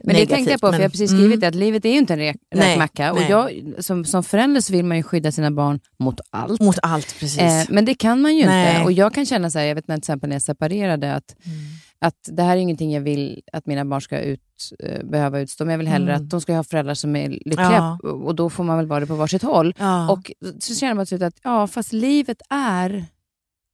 [SPEAKER 1] men
[SPEAKER 6] negativt,
[SPEAKER 1] det tänkte jag på,
[SPEAKER 6] men,
[SPEAKER 1] för jag har precis skrivit mm. det, att livet är ju inte en räkmacka. Och jag, som, som förälder så vill man ju skydda sina barn mot allt.
[SPEAKER 6] Mot allt, precis. Eh,
[SPEAKER 1] men det kan man ju nej. inte. Och jag kan känna så här, jag vet när, till exempel när jag separerade, att, mm. att det här är ingenting jag vill att mina barn ska ut, uh, behöva utstå, men jag vill hellre mm. att de ska ha föräldrar som är lyckliga. Ja. Och då får man väl vara det på varsitt håll. Ja. Och så känner man till att ja, fast livet är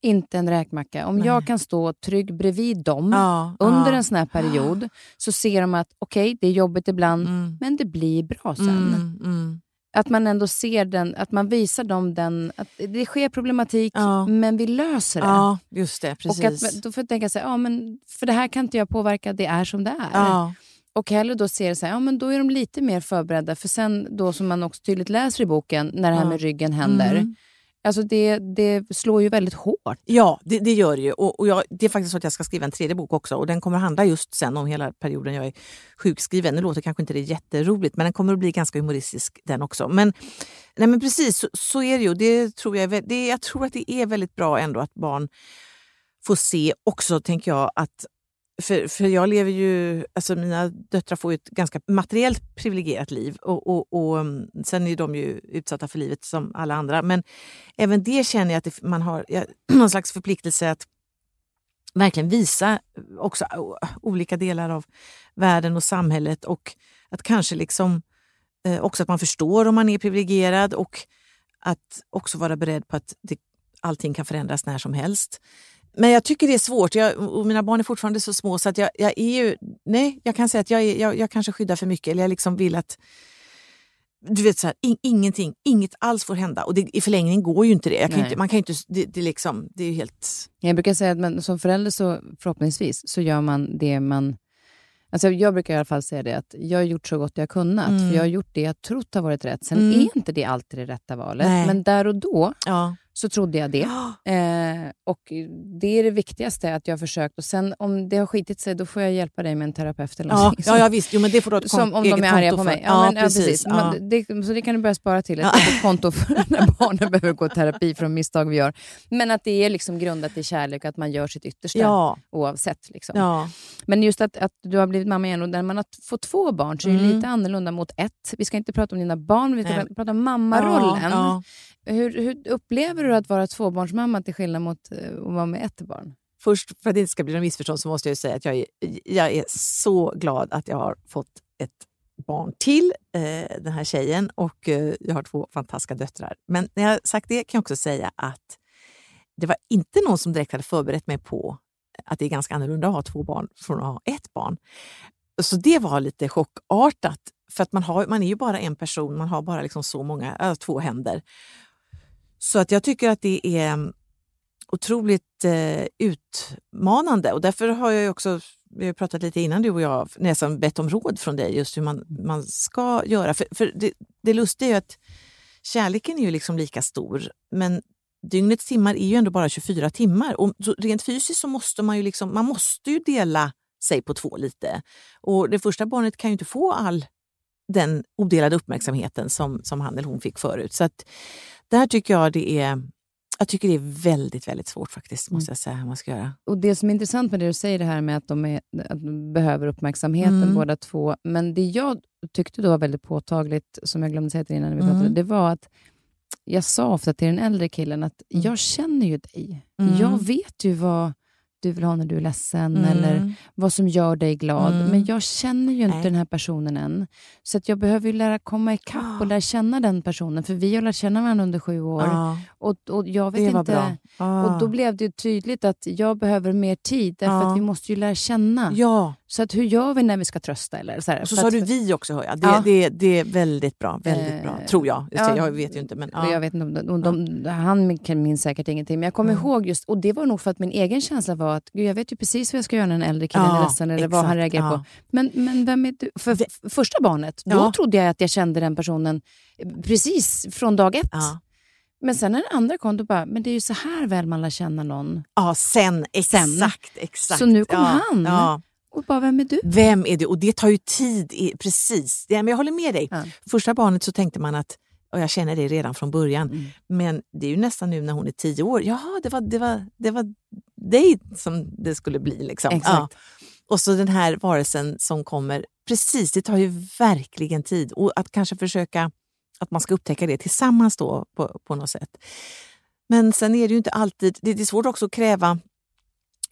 [SPEAKER 1] inte en räkmacka. Om Nej. jag kan stå trygg bredvid dem ja, under ja. en sån här period så ser de att okej, okay, det är jobbigt ibland, mm. men det blir bra sen. Mm, mm. Att man ändå ser den, att man visar dem den, att det sker problematik, ja. men vi löser det.
[SPEAKER 6] Ja, just det. Precis.
[SPEAKER 1] Och att, då får jag tänka så här, ja, men för det här kan inte jag påverka, det är som det är. Och hellre då ser det så här, ja men då är de lite mer förberedda. För sen då som man också tydligt läser i boken, när det här med ryggen händer, mm. Alltså det, det slår ju väldigt hårt.
[SPEAKER 6] Ja, det, det gör det ju. Och, och jag, det är faktiskt så att jag ska skriva en tredje bok också och den kommer handla just sen om hela perioden jag är sjukskriven. Nu låter kanske inte det jätteroligt men den kommer att bli ganska humoristisk den också. Men, nej men precis, så, så är det ju. Det tror jag, det, jag tror att det är väldigt bra ändå att barn får se också, tänker jag, att för, för jag lever ju, alltså mina döttrar får ett ganska materiellt privilegierat liv och, och, och mm, sen är de ju utsatta för livet som alla andra. Men även det känner jag att det, man har ja, någon slags förpliktelse att verkligen visa också olika delar av världen och samhället och att kanske liksom eh, också att man förstår om man är privilegierad och att också vara beredd på att det, allting kan förändras när som helst. Men jag tycker det är svårt. Jag, och mina barn är fortfarande så små så att jag, jag är ju... Nej, jag kan säga att jag, är, jag, jag kanske skyddar för mycket. Eller jag liksom vill att... Du vet, så här, in, ingenting, inget alls får hända. Och det, i förlängningen går ju inte det. Kan inte, man kan inte, det, det, liksom, det är helt...
[SPEAKER 1] Jag brukar säga att man, som förälder så förhoppningsvis så gör man det man... Alltså jag brukar i alla fall säga det att jag har gjort så gott jag kunnat. Mm. För jag har gjort det jag trott har varit rätt. Sen mm. är inte det alltid det rätta valet. Nej. Men där och då ja så trodde jag det. Eh, och Det är det viktigaste, att jag har försökt. Och sen om det har skitit sig, då får jag hjälpa dig med en terapeut eller
[SPEAKER 6] ja, ja, ja, visst. Jo, men det får du
[SPEAKER 1] ett som, Om de är arga på mig. Ja, ja, men, precis. precis. Ja. Det, så det kan du börja spara till, ett ja. konto för när barnen behöver gå i terapi för de misstag vi gör. Men att det är liksom grundat i kärlek och att man gör sitt yttersta ja. oavsett. Liksom. Ja. Men just att, att du har blivit mamma igen och när man har fått två barn så är det mm. lite annorlunda mot ett. Vi ska inte prata om dina barn, vi ska Nej. prata om mammarollen. Hur, hur, upplever du att vara tvåbarnsmamma till skillnad mot eh, att vara med ett barn?
[SPEAKER 6] Först, för att det inte ska bli någon missförstånd, så måste jag säga att jag är, jag är så glad att jag har fått ett barn till, eh, den här tjejen, och eh, jag har två fantastiska döttrar. Men när jag sagt det kan jag också säga att det var inte någon som direkt hade förberett mig på att det är ganska annorlunda att ha två barn från att ha ett barn. Så det var lite chockartat, för att man, har, man är ju bara en person, man har bara liksom så många, äh, två händer. Så att jag tycker att det är mm, otroligt eh, utmanande och därför har jag också vi har pratat lite innan du och jag, nästan bett om råd från dig just hur man, man ska göra. För, för det, det lustiga är ju att kärleken är ju liksom lika stor men dygnets timmar är ju ändå bara 24 timmar och rent fysiskt så måste man ju liksom, man måste ju dela sig på två lite. Och det första barnet kan ju inte få all den odelade uppmärksamheten som, som han eller hon fick förut. Så att där tycker jag det är jag tycker det är väldigt, väldigt svårt faktiskt, måste mm. jag säga, hur man ska göra.
[SPEAKER 1] Och Det som är intressant med det du säger, det här med att de, är, att de behöver uppmärksamheten mm. båda två. Men det jag tyckte då var väldigt påtagligt, som jag glömde säga till innan när vi mm. pratade, det var att jag sa ofta till den äldre killen att mm. jag känner ju dig. Jag vet ju vad du vill ha när du är ledsen mm. eller vad som gör dig glad. Mm. Men jag känner ju inte Nej. den här personen än. Så att jag behöver ju lära komma ikapp och lära känna den personen. För vi har lärt känna varandra under sju år. Oh. Och, och jag vet inte. Oh. Och Då blev det tydligt att jag behöver mer tid, därför att vi måste ju lära känna.
[SPEAKER 6] Ja.
[SPEAKER 1] Så att hur gör vi när vi ska trösta? Eller så här,
[SPEAKER 6] så sa du vi också, hör jag. Det, ja. det, det är väldigt bra. Väldigt bra, eh, tror jag. Ja. Jag vet ju inte. Men,
[SPEAKER 1] ja. jag vet inte de, de, de, han minns säkert ingenting, men jag kommer mm. ihåg just, och det var nog för att min egen känsla var att gud, jag vet ju precis vad jag ska göra när en äldre kille ja, är ledsen eller exakt, vad han reagerar på. Men, men vem är du? För v första barnet, då trodde jag att jag kände den personen precis från dag ett. Men sen när den andra kom, då bara, men det är ju så här väl man lär känna någon.
[SPEAKER 6] Ja, sen. Exakt. Sen. exakt.
[SPEAKER 1] Så nu kom han. Och bara, vem är du?
[SPEAKER 6] Vem är du? Och det tar ju tid. I, precis. Ja, men jag håller med dig. Ja. Första barnet så tänkte man att, och jag känner det redan från början, mm. men det är ju nästan nu när hon är tio år. Jaha, det var, det var, det var dig som det skulle bli. Liksom.
[SPEAKER 1] Exakt. Ja.
[SPEAKER 6] Och så den här varelsen som kommer. Precis, det tar ju verkligen tid. Och att kanske försöka att man ska upptäcka det tillsammans då på, på något sätt. Men sen är det ju inte alltid, det är svårt också att kräva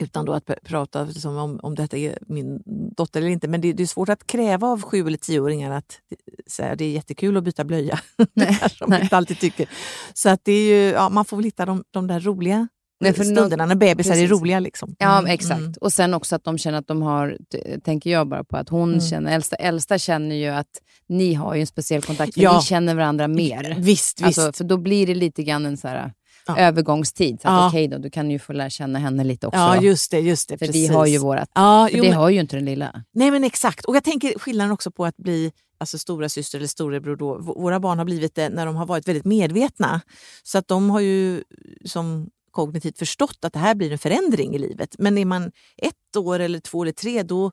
[SPEAKER 6] utan då att prata som om, om detta är min dotter eller inte. Men det, det är svårt att kräva av sju eller tioåringar att säga det är jättekul att byta blöja. Nej, som nej. inte alltid tycker. Så att det är ju, ja, man får väl hitta de, de där roliga Nej, för stunderna när bebisar är roliga. Liksom.
[SPEAKER 1] Ja, mm, exakt. Mm. Och sen också att de känner att de har, tänker jag bara på, att hon mm. känner, äldsta, äldsta känner ju att ni har ju en speciell kontakt, för ja. ni känner varandra mer.
[SPEAKER 6] Visst, alltså, visst.
[SPEAKER 1] För då blir det lite grann en så här, ja. övergångstid. Så ja. okej då, du kan ju få lära känna henne lite också.
[SPEAKER 6] Ja, just det. Just det
[SPEAKER 1] för
[SPEAKER 6] precis.
[SPEAKER 1] vi har ju vårat. Ja, för jo, det men... har ju inte den lilla.
[SPEAKER 6] Nej, men exakt. Och jag tänker skillnaden också på att bli alltså stora syster eller storebror då. Våra barn har blivit det när de har varit väldigt medvetna. Så att de har ju som kognitivt förstått att det här blir en förändring i livet. Men är man ett år eller två eller tre då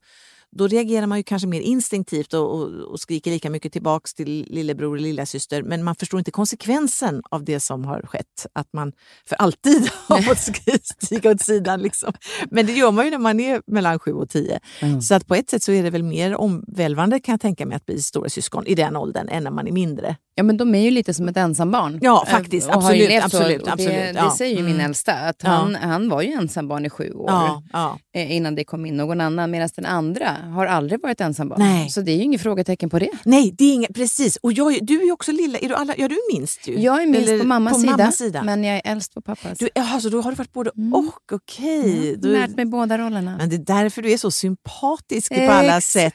[SPEAKER 6] då reagerar man ju kanske mer instinktivt och, och, och skriker lika mycket tillbaks till lillebror och lillasyster. Men man förstår inte konsekvensen av det som har skett. Att man för alltid har fått stiga åt sidan. Liksom. Men det gör man ju när man är mellan sju och tio. Mm. Så att på ett sätt så är det väl mer omvälvande kan jag tänka mig att bli stora syskon i den åldern än när man är mindre.
[SPEAKER 1] Ja, men de är ju lite som ett ensambarn.
[SPEAKER 6] Ja, faktiskt. absolut. absolut,
[SPEAKER 1] så,
[SPEAKER 6] absolut
[SPEAKER 1] det, det, säger ju min mm. äldsta, att han, ja. han var ju ensambarn i sju år ja, ja. Eh, innan det kom in någon annan, medan den andra har aldrig varit ensambarn. Nej. Så det är ju inget frågetecken på det.
[SPEAKER 6] Nej, det är inget, precis. Och jag, du är ju också lilla. Är du alla, ja, du är minst ju.
[SPEAKER 1] Jag är minst Eller, på, mammas, på sida, mammas, sida, men jag är äldst på pappas.
[SPEAKER 6] Du, jaha, så då har du varit både mm. och? Okej. Okay.
[SPEAKER 1] Mm. Lärt mig båda rollerna.
[SPEAKER 6] Men det är därför du är så sympatisk på alla sätt.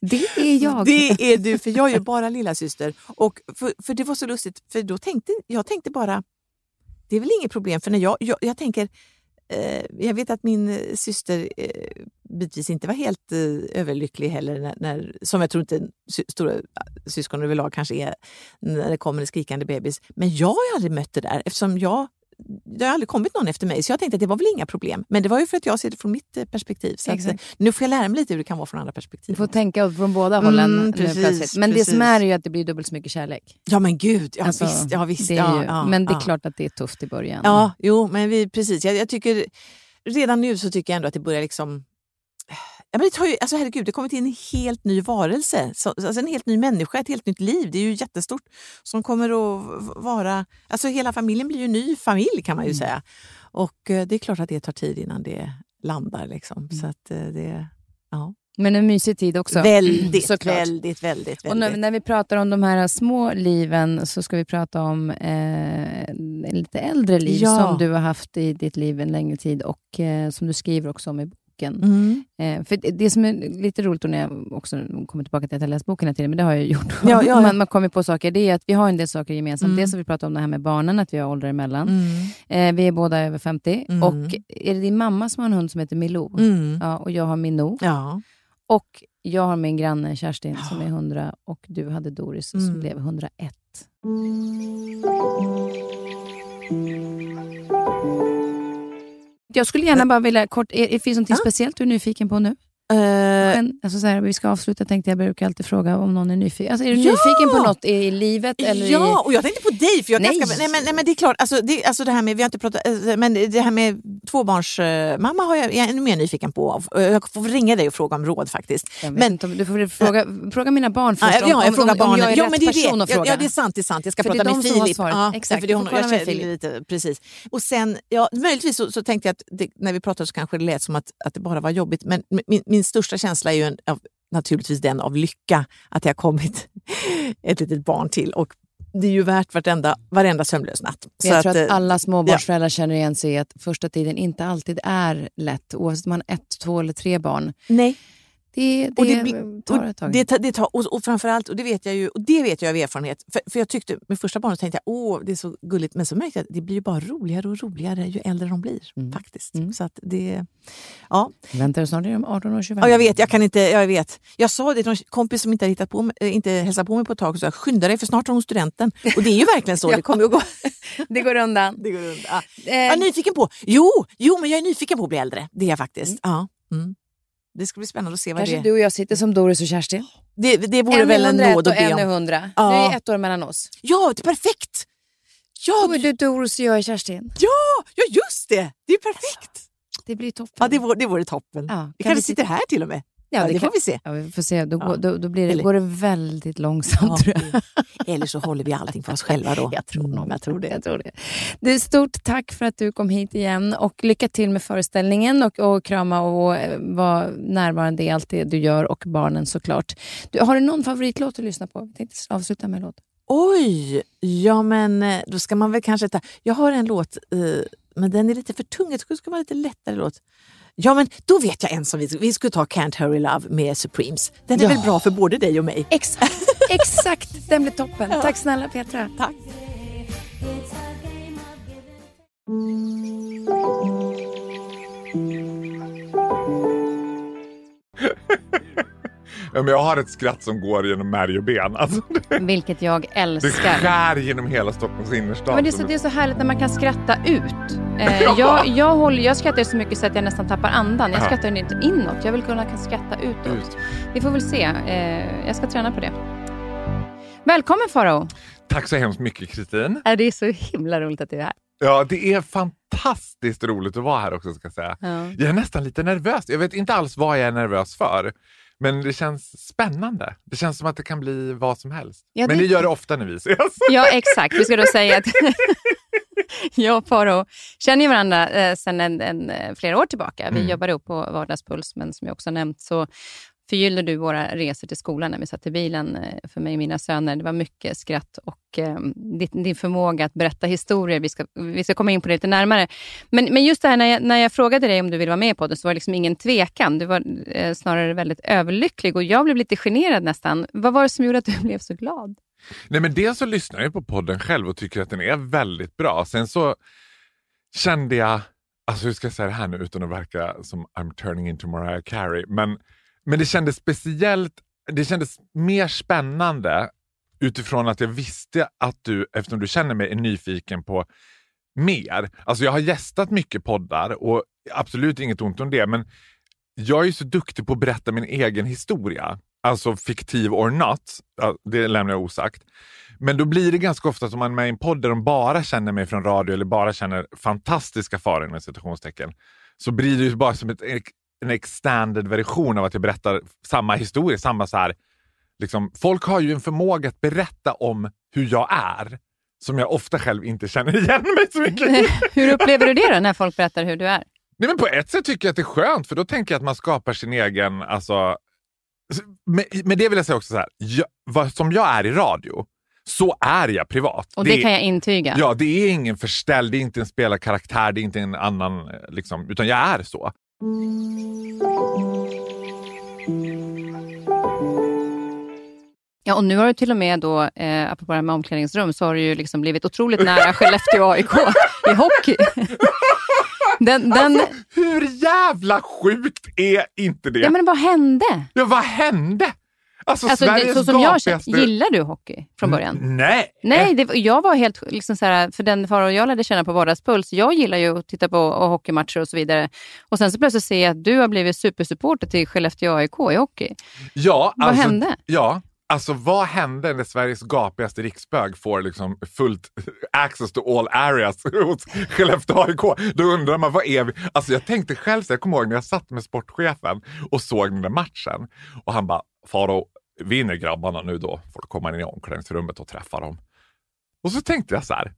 [SPEAKER 1] Det är jag.
[SPEAKER 6] Det är du, för jag är ju bara lilla syster. Och för, för det var så lustigt, för då tänkte jag tänkte bara, det är väl inget problem, för när jag, jag, jag tänker, eh, jag vet att min syster eh, bitvis inte var helt eh, överlycklig heller, när, när, som jag tror inte sy stora eh, syskon överlag kanske är när det kommer en skrikande bebis. Men jag har aldrig mött det där eftersom jag det har aldrig kommit någon efter mig, så jag tänkte att det var väl inga problem. Men det var ju för att jag ser det från mitt eh, perspektiv. Så att, eh, nu får jag lära mig lite hur det kan vara från andra perspektiv.
[SPEAKER 1] Du får tänka från båda hållen mm, precis, Men precis. det som är ju att det blir dubbelt så mycket kärlek.
[SPEAKER 6] Ja men gud, ja, alltså, visst. Ja, visst
[SPEAKER 1] det
[SPEAKER 6] ja,
[SPEAKER 1] ju,
[SPEAKER 6] ja,
[SPEAKER 1] men det är klart att det är tufft i början.
[SPEAKER 6] Ja, jo, men vi, precis. Jag, jag, tycker, redan nu så tycker jag ändå att det börjar liksom Ja, men det, tar ju, alltså herregud, det kommer till en helt ny varelse, så, alltså en helt ny människa, ett helt nytt liv. Det är ju jättestort som kommer att vara... Alltså hela familjen blir ju en ny familj kan man ju mm. säga. Och eh, det är klart att det tar tid innan det landar. Liksom. Mm. Så att eh, det... Ja.
[SPEAKER 1] Men en mysig tid också.
[SPEAKER 6] Väldigt, Såklart. väldigt, väldigt. väldigt.
[SPEAKER 1] Och när, när, vi pratar om de här små liven så ska vi prata om eh, lite äldre liv ja. som du har haft i ditt liv en längre tid och eh, som du skriver också om i boken. Mm. Eh, för det som är lite roligt, när jag också kommer tillbaka till att jag läst boken till men det har jag gjort. Ja, ja, man, man kommer på saker, det är att vi har en del saker gemensamt. Mm. Dels har vi pratat om det här med barnen, att vi har åldrar emellan. Mm. Eh, vi är båda över 50. Mm. Och är det din mamma som har en hund som heter Milou? Mm. Ja, och jag har Minou.
[SPEAKER 6] Ja.
[SPEAKER 1] Och jag har min granne Kerstin som är 100 och du hade Doris som mm. blev 101. Jag skulle gärna bara vilja kort, är, finns det något ja. speciellt du är nyfiken på nu? Uh, alltså så här, vi ska avsluta tänkte jag brukar alltid fråga om någon är nyfiken. Alltså, är du ja! nyfiken på något i livet? Eller
[SPEAKER 6] ja,
[SPEAKER 1] i...
[SPEAKER 6] och jag tänkte på dig. För jag nej. Ganska, nej, men, nej men det är klart, alltså det, alltså det här med, vi har inte pratat, eh, men det här med tvåbarnsmamma har jag, jag är ännu mer nyfiken på. Jag får ringa dig och fråga om råd faktiskt.
[SPEAKER 1] Men, inte, du får fråga, uh, fråga mina barn först
[SPEAKER 6] ja,
[SPEAKER 1] om,
[SPEAKER 6] jag frågar
[SPEAKER 1] om,
[SPEAKER 6] barnen.
[SPEAKER 1] om jag är
[SPEAKER 6] ja,
[SPEAKER 1] rätt
[SPEAKER 6] men det är
[SPEAKER 1] person
[SPEAKER 6] det.
[SPEAKER 1] att fråga.
[SPEAKER 6] Ja, det är sant. Det är sant. Jag ska
[SPEAKER 1] för
[SPEAKER 6] prata med Filip.
[SPEAKER 1] Ja, Exakt,
[SPEAKER 6] för det, hon, jag känner, lite, precis. Och sen, ja, möjligtvis så, så tänkte jag att det, när vi pratade så kanske det lät som att, att det bara var jobbigt. Men min, min största känsla är ju en, av, naturligtvis den av lycka att det har kommit ett litet barn till. Och det är ju värt vartenda, varenda sömnlös natt.
[SPEAKER 1] Så jag tror att, att eh, alla småbarnsföräldrar ja. känner igen sig i att första tiden inte alltid är lätt, oavsett om man har ett, två eller tre barn.
[SPEAKER 6] Nej.
[SPEAKER 1] Det, det, och det tar ett tag.
[SPEAKER 6] Det, det tar, och, och framförallt, och det vet jag ju och det vet jag av erfarenhet, för, för jag tyckte med första barnet tänkte jag åh det är så gulligt, men så märkte jag att det blir bara roligare och roligare ju äldre de blir. Mm. faktiskt. Mm. Så att det, ja.
[SPEAKER 1] Väntar du snart är de 18 och 25?
[SPEAKER 6] Ja, jag vet, jag kan inte, jag vet. Jag sa det till en kompis som inte, hittat på, eh, inte hälsat på mig på ett tag, och sa skynda dig för snart har hon studenten. Och det är ju verkligen så, ja. det kommer att gå.
[SPEAKER 1] det går undan.
[SPEAKER 6] Det går undan. Ja. Eh. Jag är nyfiken på, jo, jo men jag är nyfiken på att bli äldre, det är jag faktiskt. Mm. Ja. Mm. Det ska bli spännande att se vad
[SPEAKER 1] Kanske
[SPEAKER 6] det...
[SPEAKER 1] du och jag sitter som Doris och Kerstin.
[SPEAKER 6] Det, det vore en väl en nåd att be
[SPEAKER 1] om. En är hundra. Ja. Det är ett år mellan oss.
[SPEAKER 6] Ja, det är perfekt! Ja.
[SPEAKER 1] Då är du Doris och jag är Kerstin.
[SPEAKER 6] Ja, ja just det! Det är perfekt!
[SPEAKER 1] Det blir toppen.
[SPEAKER 6] Ja, det vore, det vore toppen. Ja, vi kanske sitter här till och med.
[SPEAKER 1] Ja, det,
[SPEAKER 6] det
[SPEAKER 1] får
[SPEAKER 6] vi se.
[SPEAKER 1] Ja, vi får se. Då, ja. då, då blir det, Eller, går det väldigt långsamt. Ja,
[SPEAKER 6] Eller så håller vi allting för oss själva då.
[SPEAKER 1] Jag tror, nog, jag tror det. Jag tror det. Du, stort tack för att du kom hit igen och lycka till med föreställningen och, och krama och eh, vara närvarande i allt det du gör och barnen såklart. Du, har du någon favoritlåt att lyssna på? Jag tänkte avsluta med en låt.
[SPEAKER 6] Oj! Ja, men eh, då ska man väl kanske ta... Jag har en låt, eh, men den är lite för tung. Det skulle vara lite lättare låt. Ja, men då vet jag en som vi, vi skulle ta Can't Hurry Love med Supremes. Den är ja. väl bra för både dig och mig?
[SPEAKER 1] Exakt, exakt. den blir toppen. Ja. Tack snälla Petra.
[SPEAKER 6] Tack.
[SPEAKER 7] Ja, men jag har ett skratt som går genom märg och ben. Alltså,
[SPEAKER 1] det, Vilket jag älskar.
[SPEAKER 7] Det skär genom hela Stockholms innerstad.
[SPEAKER 1] Men det, är så, det är så härligt när man kan skratta ut. Eh, jag, jag, håller, jag skrattar så mycket så att jag nästan tappar andan. Jag skrattar inte inåt. Jag vill kunna skratta utåt. Ut. Vi får väl se. Eh, jag ska träna på det. Välkommen Farao.
[SPEAKER 7] Tack så hemskt mycket Kristin.
[SPEAKER 1] Det är så himla roligt att du är här.
[SPEAKER 7] Ja, det är fantastiskt roligt att vara här också ska jag säga. Ja. Jag är nästan lite nervös. Jag vet inte alls vad jag är nervös för. Men det känns spännande. Det känns som att det kan bli vad som helst. Ja, det... Men det gör det ofta när vi ses.
[SPEAKER 1] Ja, exakt. Vi ska då säga att jag och Faro känner varandra eh, sedan en, en, eh, flera år tillbaka. Vi mm. jobbar ihop på Vardagspuls, men som jag också nämnt så förgyllde du våra resor till skolan när vi satt i bilen eh, för mig och mina söner. Det var mycket skratt och eh, din, din, förmåga att berätta historier. Vi ska, vi ska komma in på det lite närmare. Men, men just det här när jag, när jag frågade dig om du ville vara med på det så var det liksom ingen tvekan. Du var eh, snarare väldigt överlycklig och jag blev lite generad nästan. Vad var det som gjorde att du blev så glad?
[SPEAKER 7] Nej, men dels så lyssnar jag på podden själv och tycker att den är väldigt bra. Sen så kände jag, alltså hur ska jag säga det här nu utan att verka som I'm turning into Mariah Carey, men men det kändes speciellt, det kändes mer spännande utifrån att jag visste att du, eftersom du känner mig, är nyfiken på mer. Alltså jag har gästat mycket poddar och absolut inget ont om det, men jag är ju så duktig på att berätta min egen historia. Alltså fiktiv or not, det lämnar jag osagt. Men då blir det ganska ofta som man är med i en podd där de bara känner mig från radio eller bara känner fantastiska faror med citationstecken. Så blir det ju bara som ett en extended version av att jag berättar samma historia. Samma så här, liksom, folk har ju en förmåga att berätta om hur jag är som jag ofta själv inte känner igen mig så mycket
[SPEAKER 1] Hur upplever du det då när folk berättar hur du är?
[SPEAKER 7] Nej, men på ett sätt tycker jag att det är skönt för då tänker jag att man skapar sin egen... Alltså, med, med det vill jag säga också så här, jag, vad, som jag är i radio så är jag privat.
[SPEAKER 1] Och det, det kan jag intyga.
[SPEAKER 7] Ja, det är ingen förställd, det är inte en spelarkaraktär, det är inte en annan, liksom, utan jag är så.
[SPEAKER 1] Ja, och nu har du till och med då, eh, apropå det här med omklädningsrum, så har du ju liksom blivit otroligt nära Skellefteå AIK i hockey.
[SPEAKER 7] Den, den... Alltså, hur jävla sjukt är inte det?
[SPEAKER 1] Ja, men vad hände?
[SPEAKER 7] Ja, vad hände? Alltså,
[SPEAKER 1] Alltså,
[SPEAKER 7] Sveriges
[SPEAKER 1] så som jag känner, gillar du hockey från början?
[SPEAKER 7] N- Nej.
[SPEAKER 1] Nej, det, jag var helt, liksom så här, för den fara jag lärde känna på Vardagspuls, jag gillar ju att titta på och hockeymatcher och så vidare. Och sen så plötsligt ser jag att du har blivit supersupporter till Skellefteå AIK i hockey.
[SPEAKER 7] Ja,
[SPEAKER 1] Vad
[SPEAKER 7] alltså,
[SPEAKER 1] hände?
[SPEAKER 7] Ja, alltså vad hände när Sveriges gapigaste riksbög får liksom fullt access to all areas hos Skellefteå AIK? Då undrar man, vad är vi? Alltså jag tänkte själv, så jag kommer ihåg när jag satt med sportchefen och såg den där matchen och han bara, Faro, vinner grabbarna nu då får du komma in i omklädningsrummet och träffa dem. Och så tänkte jag så här,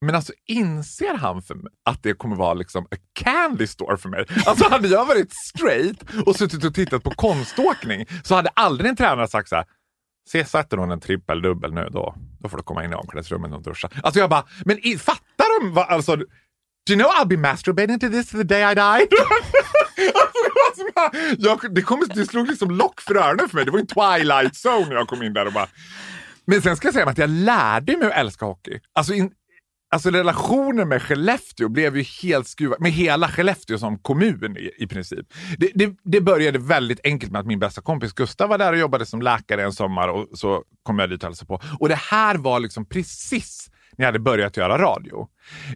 [SPEAKER 7] men alltså inser han för mig att det kommer vara liksom a candy store för mig? Alltså hade jag varit straight och suttit och tittat på konståkning så hade aldrig en tränare sagt så här, se sätter hon en trippel dubbel nu då, då får du komma in i omklädningsrummet och duscha. Alltså jag bara, men i, fattar de vad, alltså, do you know I'll be masturbating to this the day I die? Alltså, alltså, det, jag, det, kom, det slog liksom lock för öronen för mig, det var en twilight zone när jag kom in där och bara men sen ska jag säga att jag lärde mig att älska hockey. Alltså, in, alltså relationen med Skellefteå blev ju helt skruvad, med hela Skellefteå som kommun i, i princip. Det, det, det började väldigt enkelt med att min bästa kompis Gustav var där och jobbade som läkare en sommar och så kom jag dit och hälsade på. Och det här var liksom precis när jag hade börjat göra radio.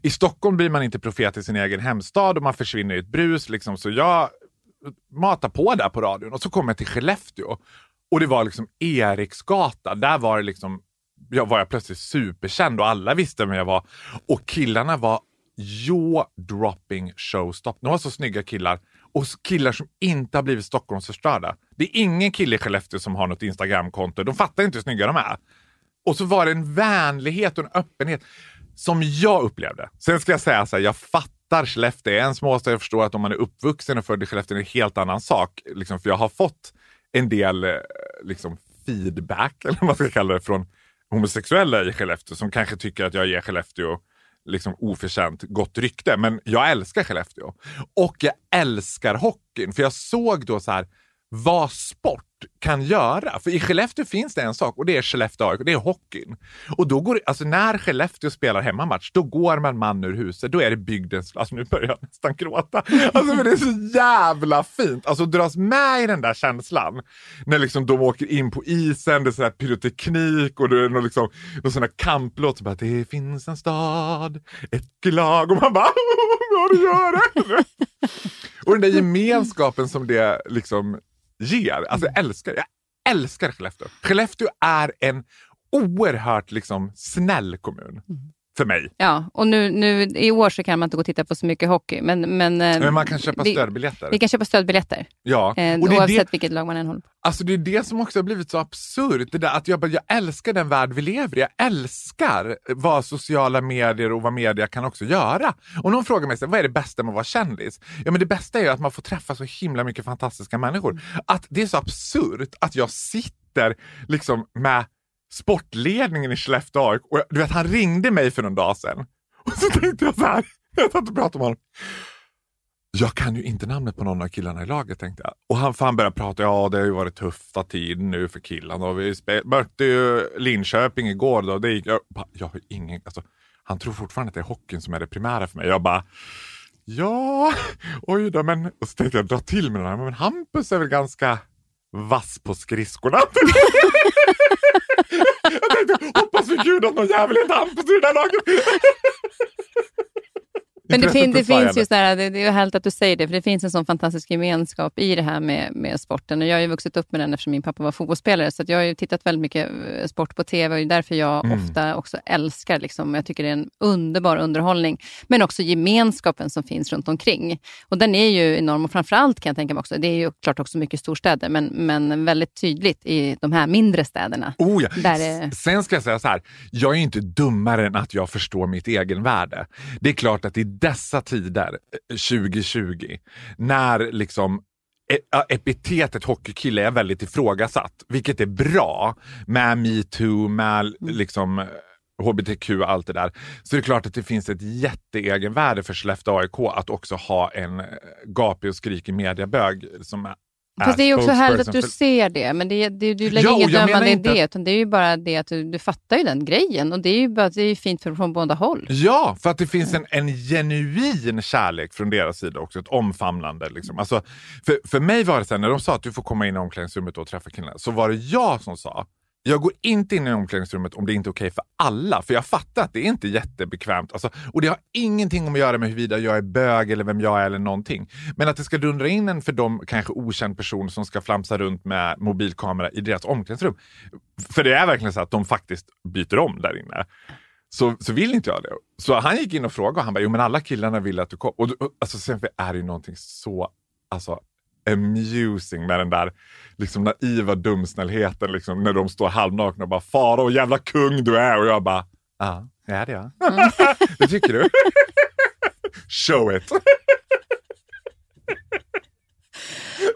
[SPEAKER 7] I Stockholm blir man inte profet i sin egen hemstad och man försvinner i ett brus. Liksom, så jag matade på där på radion och så kom jag till Skellefteå och det var liksom Eriksgata. Där var det liksom, jag var jag plötsligt superkänd och alla visste vem jag var. Och killarna var jaw-dropping showstop. De var så snygga killar. Och killar som inte har blivit Stockholmsförstörda. Det är ingen kille i Skellefteå som har något Instagramkonto. De fattar inte hur snygga de är. Och så var det en vänlighet och en öppenhet som jag upplevde. Sen ska jag säga så här, jag fattar Skellefteå är en småstad. Jag förstår att om man är uppvuxen och född i Skellefteå är det en helt annan sak. Liksom, för jag har fått en del eh, liksom, feedback, eller vad man ska kalla det, från homosexuella i Skellefteå som kanske tycker att jag ger Skellefteå liksom oförtjänt gott rykte. Men jag älskar Skellefteå. Och jag älskar hockeyn. För jag såg då så här vad sport kan göra. För i Skellefteå finns det en sak och det är Skellefteå AIK, det är hockeyn. Och då går, alltså när Skellefteå spelar hemmamatch, då går man man ur huset. Då är det bygdens... Alltså nu börjar jag nästan gråta. Alltså för det är så jävla fint. Alltså dras med i den där känslan. När liksom de åker in på isen, det är så pyroteknik och det är någon, liksom, någon sån här kamplåt. Så bara, det finns en stad, ett lag och man bara vad gör det? Och den där gemenskapen som det liksom ger. Alltså jag älskar, jag älskar Skellefteå. Skellefteå är en oerhört liksom snäll kommun. Mm. För mig.
[SPEAKER 1] Ja, och nu, nu i år så kan man inte gå och titta på så mycket hockey. Men, men, eh,
[SPEAKER 7] Men man kan köpa
[SPEAKER 1] vi,
[SPEAKER 7] stödbiljetter.
[SPEAKER 1] Vi kan köpa stödbiljetter.
[SPEAKER 7] Ja.
[SPEAKER 1] Eh,
[SPEAKER 7] Och det
[SPEAKER 1] oavsett
[SPEAKER 7] det-
[SPEAKER 1] vilket lag man än håller på.
[SPEAKER 7] Alltså det är det som också har blivit så absurt. Det där att jag, bara, jag älskar den värld vi lever i. Jag älskar vad sociala medier och vad media kan också göra. Och någon frågar mig, så, vad är det bästa med att vara kändis? Ja men det bästa är att man får träffa så himla mycket fantastiska människor. Att det är så absurt att jag sitter liksom med sportledningen i Skellefteå AIK och du vet han ringde mig för någon dag sedan. Och så tänkte jag så här, jag satt och pratade med honom. Jag kan ju inte namnet på någon av killarna i laget tänkte jag. Och han, han började prata, ja det har ju varit tuffa tid nu för killarna. Och vi mötte ju Linköping igår. Då. Det gick, jag, jag har ingen, alltså, han tror fortfarande att det är hockeyn som är det primära för mig. Jag bara, ja, oj då, men... Och så tänkte jag dra till med den här, men Hampus är väl ganska vass på skridskorna. jag tänkte, hoppas för gud att någon jävel heter Hampus i det där laget.
[SPEAKER 1] Men det, fin, det finns ju
[SPEAKER 7] det.
[SPEAKER 1] så här, det, det är härligt att du säger det, för det finns en sån fantastisk gemenskap i det här med, med sporten. Och jag har ju vuxit upp med den eftersom min pappa var fotbollsspelare, så jag har ju tittat väldigt mycket eh, sport på TV och det är därför jag
[SPEAKER 7] Mm.
[SPEAKER 1] ofta också älskar, liksom, jag tycker det är en underbar underhållning, men också gemenskapen som finns runt omkring. Och den är ju enorm och framförallt kan jag tänka mig också, det är ju klart också mycket storstäder, men, men väldigt tydligt i de här mindre städerna.
[SPEAKER 7] Oh ja.
[SPEAKER 1] Där är-
[SPEAKER 7] S- Sen ska jag säga så här, jag är ju inte dummare än att jag förstår mitt egenvärde. Det är klart att i dessa tider, eh, 2020, när liksom e- ja, epitetet hockeykille är väldigt ifrågasatt, vilket är bra med metoo, med liksom eh, hbtq och allt det där, så är det klart att det finns ett jätteegenvärde för Skellefteå AIK att också ha en eh, gapig och skrikig mediabög som är
[SPEAKER 1] Fast det är också härligt att du ser det, men det, det, du lägger jo, inget dömande i det, utan det är ju bara det att du, du fattar ju den grejen och det är ju bara, det är fint för, från båda håll.
[SPEAKER 7] Ja, för att det finns en, en genuin kärlek från deras sida också, ett omfamnande. Liksom. Alltså, för, för mig var det så här, när de sa att du får komma in i omklädningsrummet och träffa killarna, så var det jag som sa jag går inte in i omklädningsrummet om det inte är okej okay för alla. För jag fattar att det är inte jättebekvämt. Alltså, och det har ingenting att göra med huruvida jag är bög eller vem jag är eller någonting. Men att det ska dundra in en för dem kanske okänd person som ska flamsa runt med mobilkamera i deras omklädningsrum. För det är verkligen så att de faktiskt byter om där inne. Så, så vill inte jag det. Så han gick in och frågade och han bara, jo men alla killarna vill att du kommer. Och, alltså, sen är det ju någonting så alltså, amusing med den där liksom naiva dumsnällheten liksom, när de står halvnakna och bara “Fara och jävla kung du är” och jag bara “Ja, det är det ja”. Mm. det tycker du? Show it!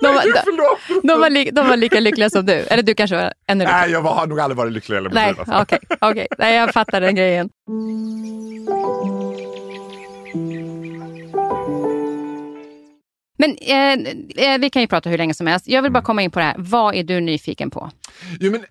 [SPEAKER 1] De, var, de, de, var li, de var lika lyckliga som du, eller du kanske var ännu lyckligare?
[SPEAKER 7] Nej, jag har nog aldrig varit lyckligare.
[SPEAKER 1] Nej, okej. Okay, okay. Nej, jag fattar den grejen. Men eh, eh, vi kan ju prata hur länge som helst. Jag vill bara mm. komma in på det här. Vad är du nyfiken på?
[SPEAKER 7] Jo, men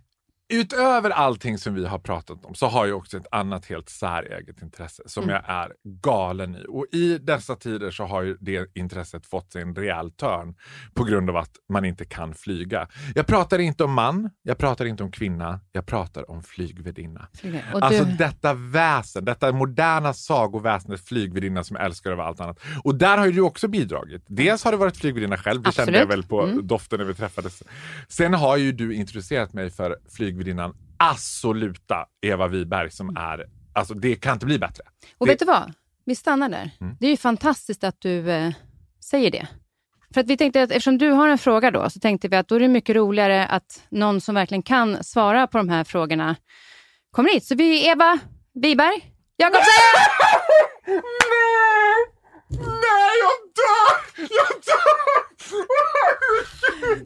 [SPEAKER 7] utöver allting som vi har pratat om så har jag också ett annat helt säreget intresse som mm. jag är galen i. Och i dessa tider så har ju det intresset fått sig en rejäl törn på grund av att man inte kan flyga. Jag pratar inte om man, jag pratar inte om kvinna, jag pratar om flygvärdinna. Du... Alltså detta väsen, detta moderna sagoväsendet flygvärdinna som jag älskar över allt annat. Och där har ju du också bidragit. Dels har du varit flygvärdinna själv, det kände jag väl på mm. doften när vi träffades. Sen har ju du introducerat mig för flyg huvudinnan absoluta Eva Wiberg som är, alltså det kan inte bli bättre.
[SPEAKER 1] Och
[SPEAKER 7] det...
[SPEAKER 1] vet du vad? Vi stannar där. Mm. Det är ju fantastiskt att du eh, säger det. För att vi tänkte att eftersom du har en fråga då, så tänkte vi att då är det mycket roligare att någon som verkligen kan svara på de här frågorna kommer hit. Så vi är Eva Wiberg Jakobsen!
[SPEAKER 7] Nej! Nej, jag dör! Jag dör!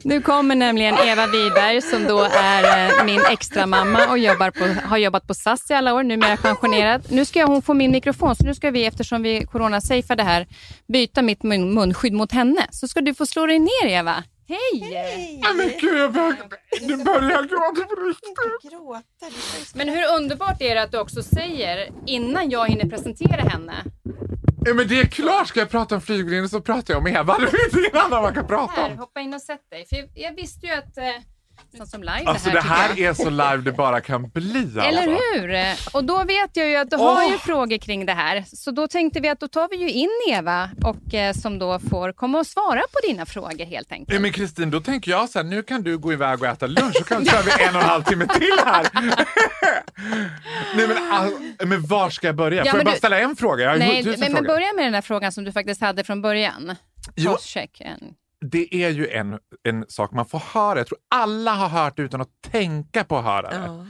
[SPEAKER 1] Nu kommer nämligen Eva Wiberg som då är eh, min extra mamma och jobbar på, har jobbat på SAS i alla år, numera pensionerad. Nu ska hon få min mikrofon, så nu ska vi, eftersom vi coronasafeade här, byta mitt mun, munskydd mot henne. Så ska du få slå dig ner, Eva. Hej!
[SPEAKER 7] Hej! men gud, jag börjar, nu börjar jag gråta på riktigt.
[SPEAKER 1] Men hur underbart är det att du också säger, innan jag hinner presentera henne,
[SPEAKER 7] Ja, men det är klart, ska jag prata om flygvärdinnan så pratar jag om Eva. Det finns ingen annan man kan prata om.
[SPEAKER 1] Här, hoppa in och sätt dig. För jag, jag visste ju att eh, som live.
[SPEAKER 7] Alltså det här, det här är så live det bara kan bli. Alltså.
[SPEAKER 1] Eller hur? Och då vet jag ju att du oh. har ju frågor kring det här. Så då tänkte vi att då tar vi ju in Eva och eh, som då får komma och svara på dina frågor helt enkelt.
[SPEAKER 7] Ja, men Kristin, då tänker jag så här, nu kan du gå iväg och äta lunch så kan vi köra en och en halv timme till här. nej, men, all, men var ska jag börja? Ja, Får jag bara du, ställa en fråga? Jag har
[SPEAKER 1] nej, men, men börja med den där frågan som du faktiskt hade från början. Crosscheck
[SPEAKER 7] det är ju en, en sak man får höra. Jag tror alla har hört det utan att tänka på att höra det. Ja.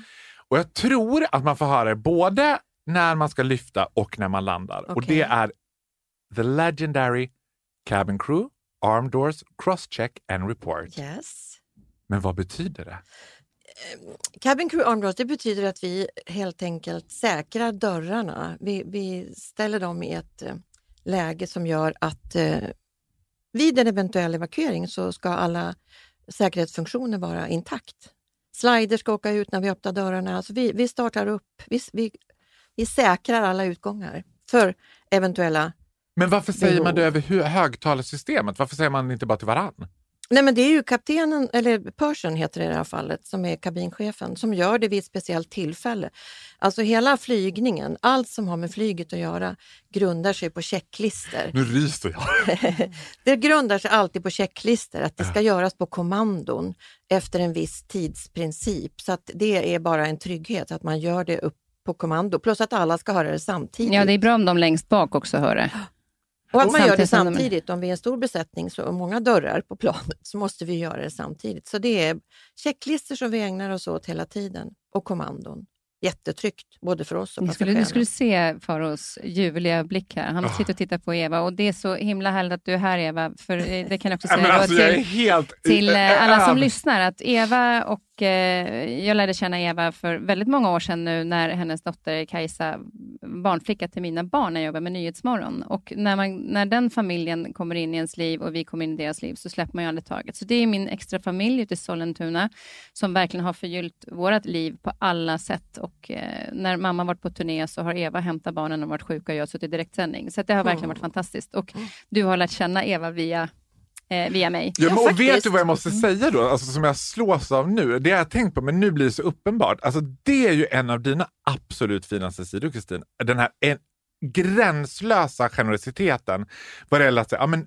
[SPEAKER 7] Och jag tror att man får höra det både när man ska lyfta och när man landar. Okay. Och det är the legendary cabin crew, arm doors, crosscheck and report.
[SPEAKER 8] Yes.
[SPEAKER 7] Men vad betyder det?
[SPEAKER 8] Eh, cabin crew arm doors, det betyder att vi helt enkelt säkrar dörrarna. Vi, vi ställer dem i ett eh, läge som gör att eh, vid en eventuell evakuering så ska alla säkerhetsfunktioner vara intakt. Slider ska åka ut när vi öppnar dörrarna. Alltså vi, vi startar upp, vi, vi, vi säkrar alla utgångar för eventuella
[SPEAKER 7] Men varför säger behov. man det över högtalarsystemet? Varför säger man inte bara till varann?
[SPEAKER 8] Nej, men det är ju kaptenen, eller Persian heter det i det här fallet, som är kabinchefen, som gör det vid ett speciellt tillfälle. Alltså hela flygningen, allt som har med flyget att göra, grundar sig på checklister.
[SPEAKER 7] Nu ryser jag!
[SPEAKER 8] det grundar sig alltid på checklister, att det ska göras på kommandon efter en viss tidsprincip. Så att det är bara en trygghet att man gör det upp på kommando, plus att alla ska höra det samtidigt.
[SPEAKER 1] Ja, det är bra om de längst bak också hör det.
[SPEAKER 8] Och att man gör det samtidigt. Om vi är en stor besättning så, och många dörrar på planet så måste vi göra det samtidigt. Så det är checklistor som vi ägnar oss åt hela tiden och kommandon. Jättetryggt, både för oss och passagerarna.
[SPEAKER 1] Du skulle se Faros ljuvliga blick här. Han sitter och tittar på Eva och det är så himla härligt att du är här Eva. För det kan jag också säga
[SPEAKER 7] alltså,
[SPEAKER 1] till,
[SPEAKER 7] helt...
[SPEAKER 1] till eh, alla som lyssnar att Eva och eh, jag lärde känna Eva för väldigt många år sedan nu när hennes dotter Kajsa barnflicka till mina barn när jag jobbar med Nyhetsmorgon. Och när, man, när den familjen kommer in i ens liv och vi kommer in i deras liv så släpper man ju aldrig taget. Så det är min extra familj ute i Sollentuna som verkligen har förgyllt vårt liv på alla sätt. Och eh, när mamma varit på turné så har Eva hämtat barnen och varit sjuka och jag har suttit i direktsändning. Så det har verkligen varit fantastiskt. Och du har lärt känna Eva via eh, via mig.
[SPEAKER 7] Ja, men, och vet du vad jag måste säga då, alltså, som jag slås av nu? Det har jag tänkt på, men nu blir det så uppenbart. Alltså, det är ju en av dina absolut finaste sidor, Kristin. Den här en, gränslösa generositeten vad det gäller att säga, ja, men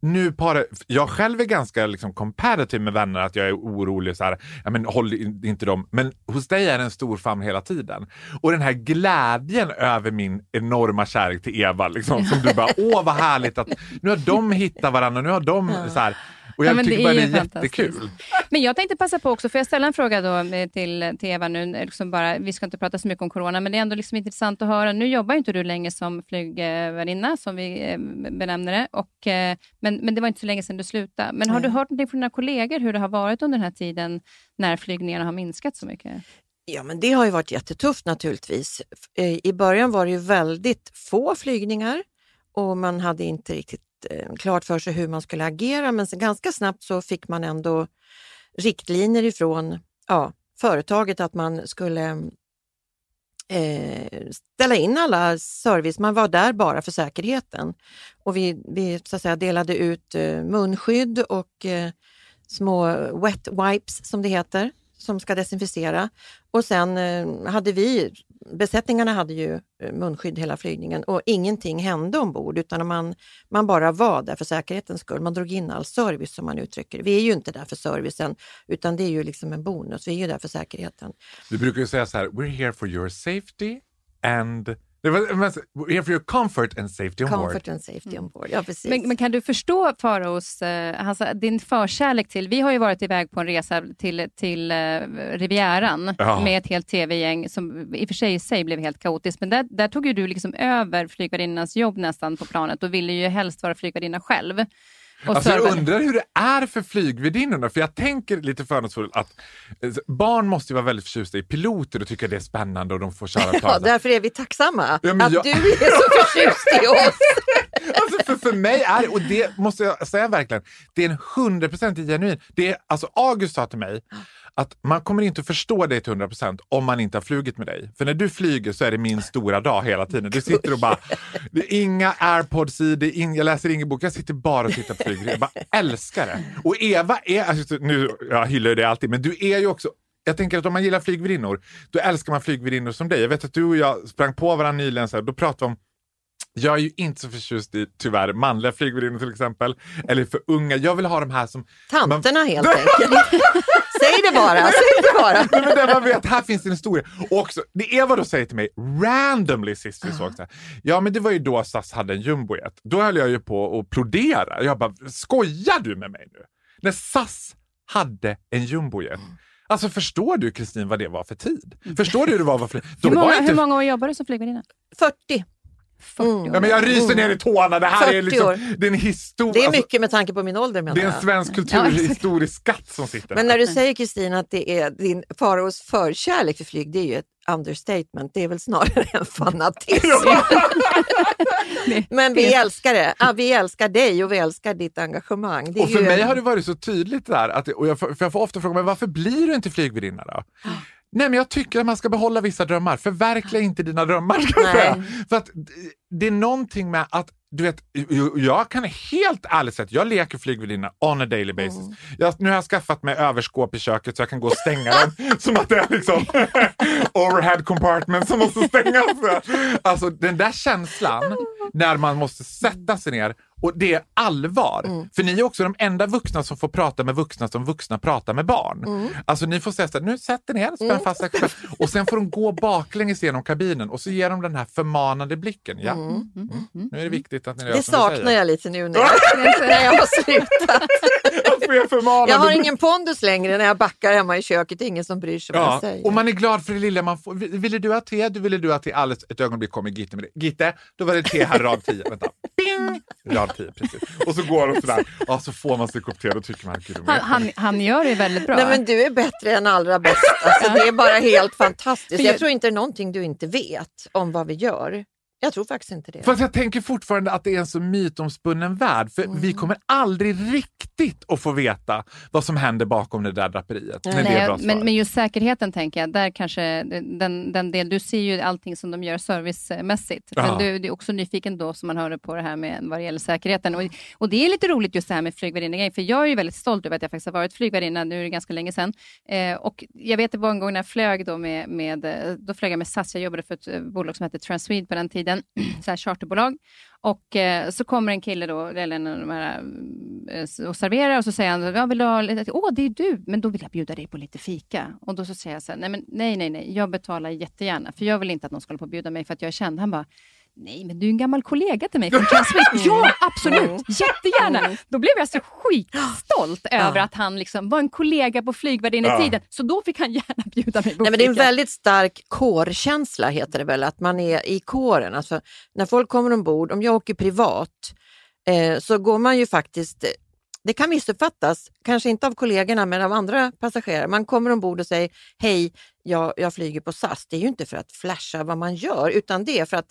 [SPEAKER 7] nu par, jag själv är ganska liksom competitive med vänner, att jag är orolig. Så här, ja, men håll inte dem. Men hos dig är det en stor famn hela tiden. Och den här glädjen över min enorma kärlek till Eva, liksom, som du bara, åh vad härligt att nu har de hittat varandra, nu har de så här, och jag ja, tycker det bara det är jättekul.
[SPEAKER 1] Men jag tänkte passa på också, får jag ställa en fråga då till, till Eva nu? Liksom bara, vi ska inte prata så mycket om corona, men det är ändå liksom intressant att höra. Nu jobbar inte du längre som flygvärdinna, som vi eh, benämner det. Och, eh, men, men det var inte så länge sedan du slutade. Men har Nej. du hört någonting från dina kollegor hur det har varit under den här tiden när flygningarna har minskat så mycket?
[SPEAKER 8] Ja, men det har ju varit jättetufft naturligtvis. Eh, I början var det ju väldigt få flygningar och man hade inte riktigt eh, Eh, klart för sig hur man skulle agera men ganska snabbt så fick man ändå riktlinjer ifrån ja, företaget att man skulle eh, ställa in alla service. Man var där bara för säkerheten. Och vi, vi så att säga, delade ut eh, munskydd och eh, små wet wipes som det heter som ska desinficera. Och sen eh, hade vi, besättningarna hade ju eh, munskydd hela flygningen och ingenting hände ombord utan man, man bara var där för säkerhetens skull. Man drog in all service som man uttrycker det. Vi är ju inte där för servicen utan det är ju liksom en bonus. Vi är ju där för säkerheten.
[SPEAKER 7] Du brukar ju säga så här, we're here for your safety and det var, here for your comfort and safety on
[SPEAKER 8] comfort
[SPEAKER 7] board.
[SPEAKER 8] and safety on board. Ja, precis.
[SPEAKER 1] Men, men kan du förstå Faraos, eh, alltså, din förkärlek till, vi har ju varit iväg på en resa till, till eh, Rivieran ja. med ett helt tv-gäng som i och för sig i sig blev helt kaotiskt, men där, där tog ju du liksom över flygvärdinnans jobb nästan på planet och ville ju helst vara flygvärdinna själv.
[SPEAKER 7] Alltså jag undrar hur det är för flygvärdinnorna, för jag tänker lite fördomsfullt att eh, barn måste ju vara väldigt förtjusta i piloter och tycka det är spännande och de får köra
[SPEAKER 8] plan. Ja, därför är vi tacksamma ja, att jag... du är så förtjust i oss.
[SPEAKER 7] alltså för, för mig är och det måste jag säga verkligen, det är en hundraprocentig genuin. Det är, alltså August sa till mig att man kommer inte att förstå dig till 100% om man inte har flugit med dig. För när du flyger så är det min stora dag hela tiden. Du sitter och bara, det är inga airpods i, det är in, jag läser ingen bok, jag sitter bara och tittar på flyg. Jag bara älskar det. Och Eva är, alltså, nu, jag hyllar det alltid, men du är ju också jag tänker att om man gillar flygvärdinnor, då älskar man flygvärdinnor som dig. Jag vet att du och jag sprang på varandra nyligen, så här, då pratade vi om jag är ju inte så förtjust i, tyvärr, manliga flygvärdinnor till exempel. Eller för unga. Jag vill ha de här som...
[SPEAKER 8] Tanterna man... helt enkelt. säg det bara, säg det bara.
[SPEAKER 7] Nej, men där man vet, här finns det en historia. Och också, det Eva då säger till mig, randomly sist vi såg, så här, ja men det var ju då SAS hade en jumbojet. Då höll jag ju på att plodera. Jag bara, skojar du med mig nu? När SAS hade en jumbojet. Alltså förstår du Kristin vad det var för tid? Förstår du hur det var? var
[SPEAKER 1] hur, många, hur många år jobbade du som flygvärdinna?
[SPEAKER 8] 40.
[SPEAKER 1] 40 år.
[SPEAKER 7] Ja, men jag ryser ner i tårna. Det här är liksom, det är en historia.
[SPEAKER 8] Det är mycket alltså, med tanke på min ålder.
[SPEAKER 7] Det är en svensk kulturhistorisk skatt som sitter
[SPEAKER 8] Men när du säger Kristina att det är din faraos förkärlek för flyg, det är ju ett understatement. Det är väl snarare en fanatism. Men vi älskar det. Ja, vi älskar dig och vi älskar ditt engagemang.
[SPEAKER 7] och för mig har det varit så tydligt där, att, och jag, för jag får ofta fråga men varför blir du inte flygvärdinna då? Nej, men jag tycker att man ska behålla vissa drömmar. Förverkliga inte dina drömmar. Ska jag säga. För att det är någonting med att du vet, jag kan helt ärligt säga jag leker flygvärdinna on a daily basis. Mm. Jag, nu har jag skaffat mig överskåp i köket så jag kan gå och stänga dem som att det är liksom overhead compartment som måste stängas. Alltså den där känslan när man måste sätta sig ner och det är allvar. Mm. För ni är också de enda vuxna som får prata med vuxna som vuxna pratar med barn. Mm. Alltså ni får säga så här, nu sätter ni er, spänn mm. fast axlarna. Och sen får de gå baklänges genom kabinen och så ger de den här förmanande blicken. Ja, mm. Mm. mm. nu är det viktigt att ni
[SPEAKER 8] gör Det saknar jag lite nu när jag, när jag har slutat.
[SPEAKER 7] får jag.
[SPEAKER 8] Jag har ingen pondus längre när jag backar hemma i köket. Det är ingen som bryr sig vad jag
[SPEAKER 7] Ja,
[SPEAKER 8] säger.
[SPEAKER 7] och man är glad för det lilla man får. Ville du ha te? Du ville du ha te? Alldeles ett ögonblick kommer Gitte med det. Gitte, då var det te här rad 10. Vänta. Bing! Rad 10, precis. Och så går de sådär. Ja, så får man sig kopp te. Då tycker man gud,
[SPEAKER 1] Han, han, han gör det väldigt bra.
[SPEAKER 8] Nej men du är bättre än allra bäst. Alltså, det är bara helt fantastiskt.
[SPEAKER 1] Jag
[SPEAKER 8] tror inte det är någonting du inte vet om vad vi gör. Jag tror faktiskt inte det.
[SPEAKER 7] Fast jag tänker fortfarande att det är en så mytomspunnen värld. För
[SPEAKER 8] Mm.
[SPEAKER 7] vi kommer aldrig riktigt att få veta vad som händer bakom det där draperiet. Men det är
[SPEAKER 1] Nej,
[SPEAKER 7] bra svar.
[SPEAKER 1] men, men just säkerheten tänker jag, där kanske den, den del, du ser ju allting som de gör servicemässigt.
[SPEAKER 7] Ja.
[SPEAKER 1] Men du, du är också nyfiken då som man hörde på det här med vad det gäller säkerheten. Och, och det är lite roligt just det här med flygvärdinna för jag är ju väldigt stolt över att jag faktiskt har varit flygvärdinna, nu är det ganska länge sedan. Eh, och jag vet det var en gång när jag flög då med, med, eh, då flög jag med SAS, jag jobbade för ett eh, bolag som hette Transwede på den tiden, så här charterbolag. Och eh, så kommer en kille då, eller en av de här, eh, och serverar och så säger han, jag vill ha lite, åh det är du, men då vill jag bjuda dig på lite fika. Och då så säger jag så här, nej men nej, nej, nej, jag betalar jättegärna, för jag vill inte att någon ska hålla på och bjuda mig för att jag är känd. Han bara, Nej, men du är en gammal kollega till mig från Transwede. Ja, absolut! Jättegärna! Då blev jag så skitstolt över att han liksom var en kollega på flygvärdinnetiden. Så då fick han gärna bjuda mig på
[SPEAKER 8] Nej, men det är en väldigt stark kårkänsla heter det väl, att man är i kåren. Alltså, när folk kommer ombord, om jag åker privat, eh, så går man ju faktiskt det kan missuppfattas, kanske inte av kollegorna men av andra passagerare. Man kommer ombord och säger hej, jag, jag flyger på SAS. Det är ju inte för att flasha vad man gör utan det är för att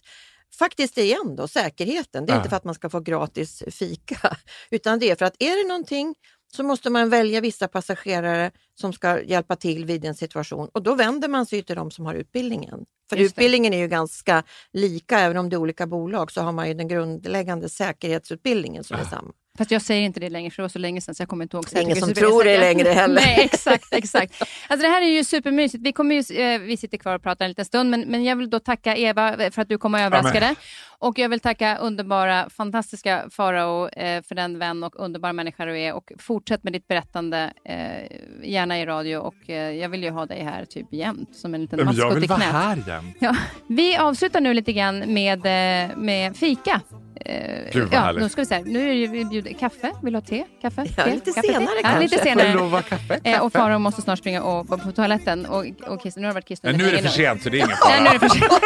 [SPEAKER 8] faktiskt igen då, säkerheten. Det är
[SPEAKER 7] Ja.
[SPEAKER 8] inte för att man ska få gratis fika utan det är för att är det någonting så måste man välja vissa passagerare som ska hjälpa till vid en situation och då vänder man sig till de som har utbildningen. För
[SPEAKER 1] Just det.
[SPEAKER 8] utbildningen är ju ganska lika, även om det är olika bolag så har man ju den grundläggande säkerhetsutbildningen som är samma.
[SPEAKER 1] Fast jag säger inte det längre, för det var så länge sedan så jag kommer inte ihåg.
[SPEAKER 8] Ingen som tror det längre heller.
[SPEAKER 1] Nej, exakt, exakt. Alltså det här är ju supermysigt. Vi, kommer ju, eh, vi sitter kvar och pratar en liten stund, men, men jag vill då tacka Eva för att du kom och överraskade. Och jag vill tacka underbara, fantastiska Farao eh, för den vän och underbara människa du är. Och fortsätt med ditt berättande, eh, gärna i radio. Och eh, jag vill ju ha dig här typ jämt, som en liten
[SPEAKER 7] Men jag
[SPEAKER 1] maskot i
[SPEAKER 7] vill vara
[SPEAKER 1] knät.
[SPEAKER 7] här jämt.
[SPEAKER 1] Ja, vi avslutar nu lite grann med, eh, med fika. Eh,
[SPEAKER 7] Gud, vad
[SPEAKER 1] ja,
[SPEAKER 7] härligt.
[SPEAKER 1] då ska vi se. Nu är det, vi bjuder kaffe. Vill du ha te? Kaffe?
[SPEAKER 8] Ja,
[SPEAKER 1] te?
[SPEAKER 8] lite
[SPEAKER 1] Kaffe, te?
[SPEAKER 8] senare
[SPEAKER 1] ja,
[SPEAKER 8] kanske.
[SPEAKER 1] lite
[SPEAKER 7] Får det
[SPEAKER 1] senare.
[SPEAKER 7] lov att vara kaffe?
[SPEAKER 1] Eh, och? Farao måste snart springa och, på, på toaletten. Och, och Kirsten, nu har det varit
[SPEAKER 7] Men nu är det för sent så det är ingen
[SPEAKER 1] Nej, nu är
[SPEAKER 7] fara.
[SPEAKER 1] det för sent.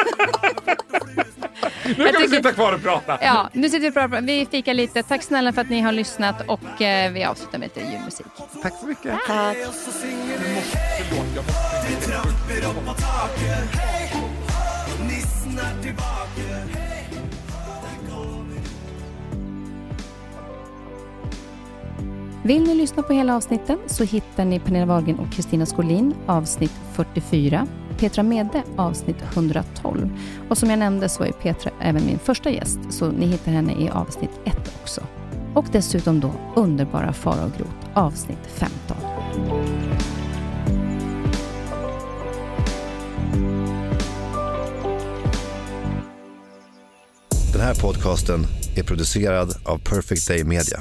[SPEAKER 7] Nu kan vi
[SPEAKER 1] tycker-
[SPEAKER 7] sitta kvar och prata.
[SPEAKER 1] Ja, nu sitter vi och pratar. Vi fikar lite. Tack snälla för att ni har lyssnat och eh, vi avslutar med lite julmusik.
[SPEAKER 7] Tack så mycket.
[SPEAKER 8] Tack.
[SPEAKER 9] Vill ni lyssna på hela avsnitten så hittar ni Pernilla Wahlgren och Kristina Skolin avsnitt 44, Petra Mede avsnitt 112. Och som jag nämnde så är Petra även min första gäst, så ni hittar henne i avsnitt 1 också. Och dessutom då underbara Fara och Grot, avsnitt 15.
[SPEAKER 10] Den här podcasten är producerad av Perfect Day Media.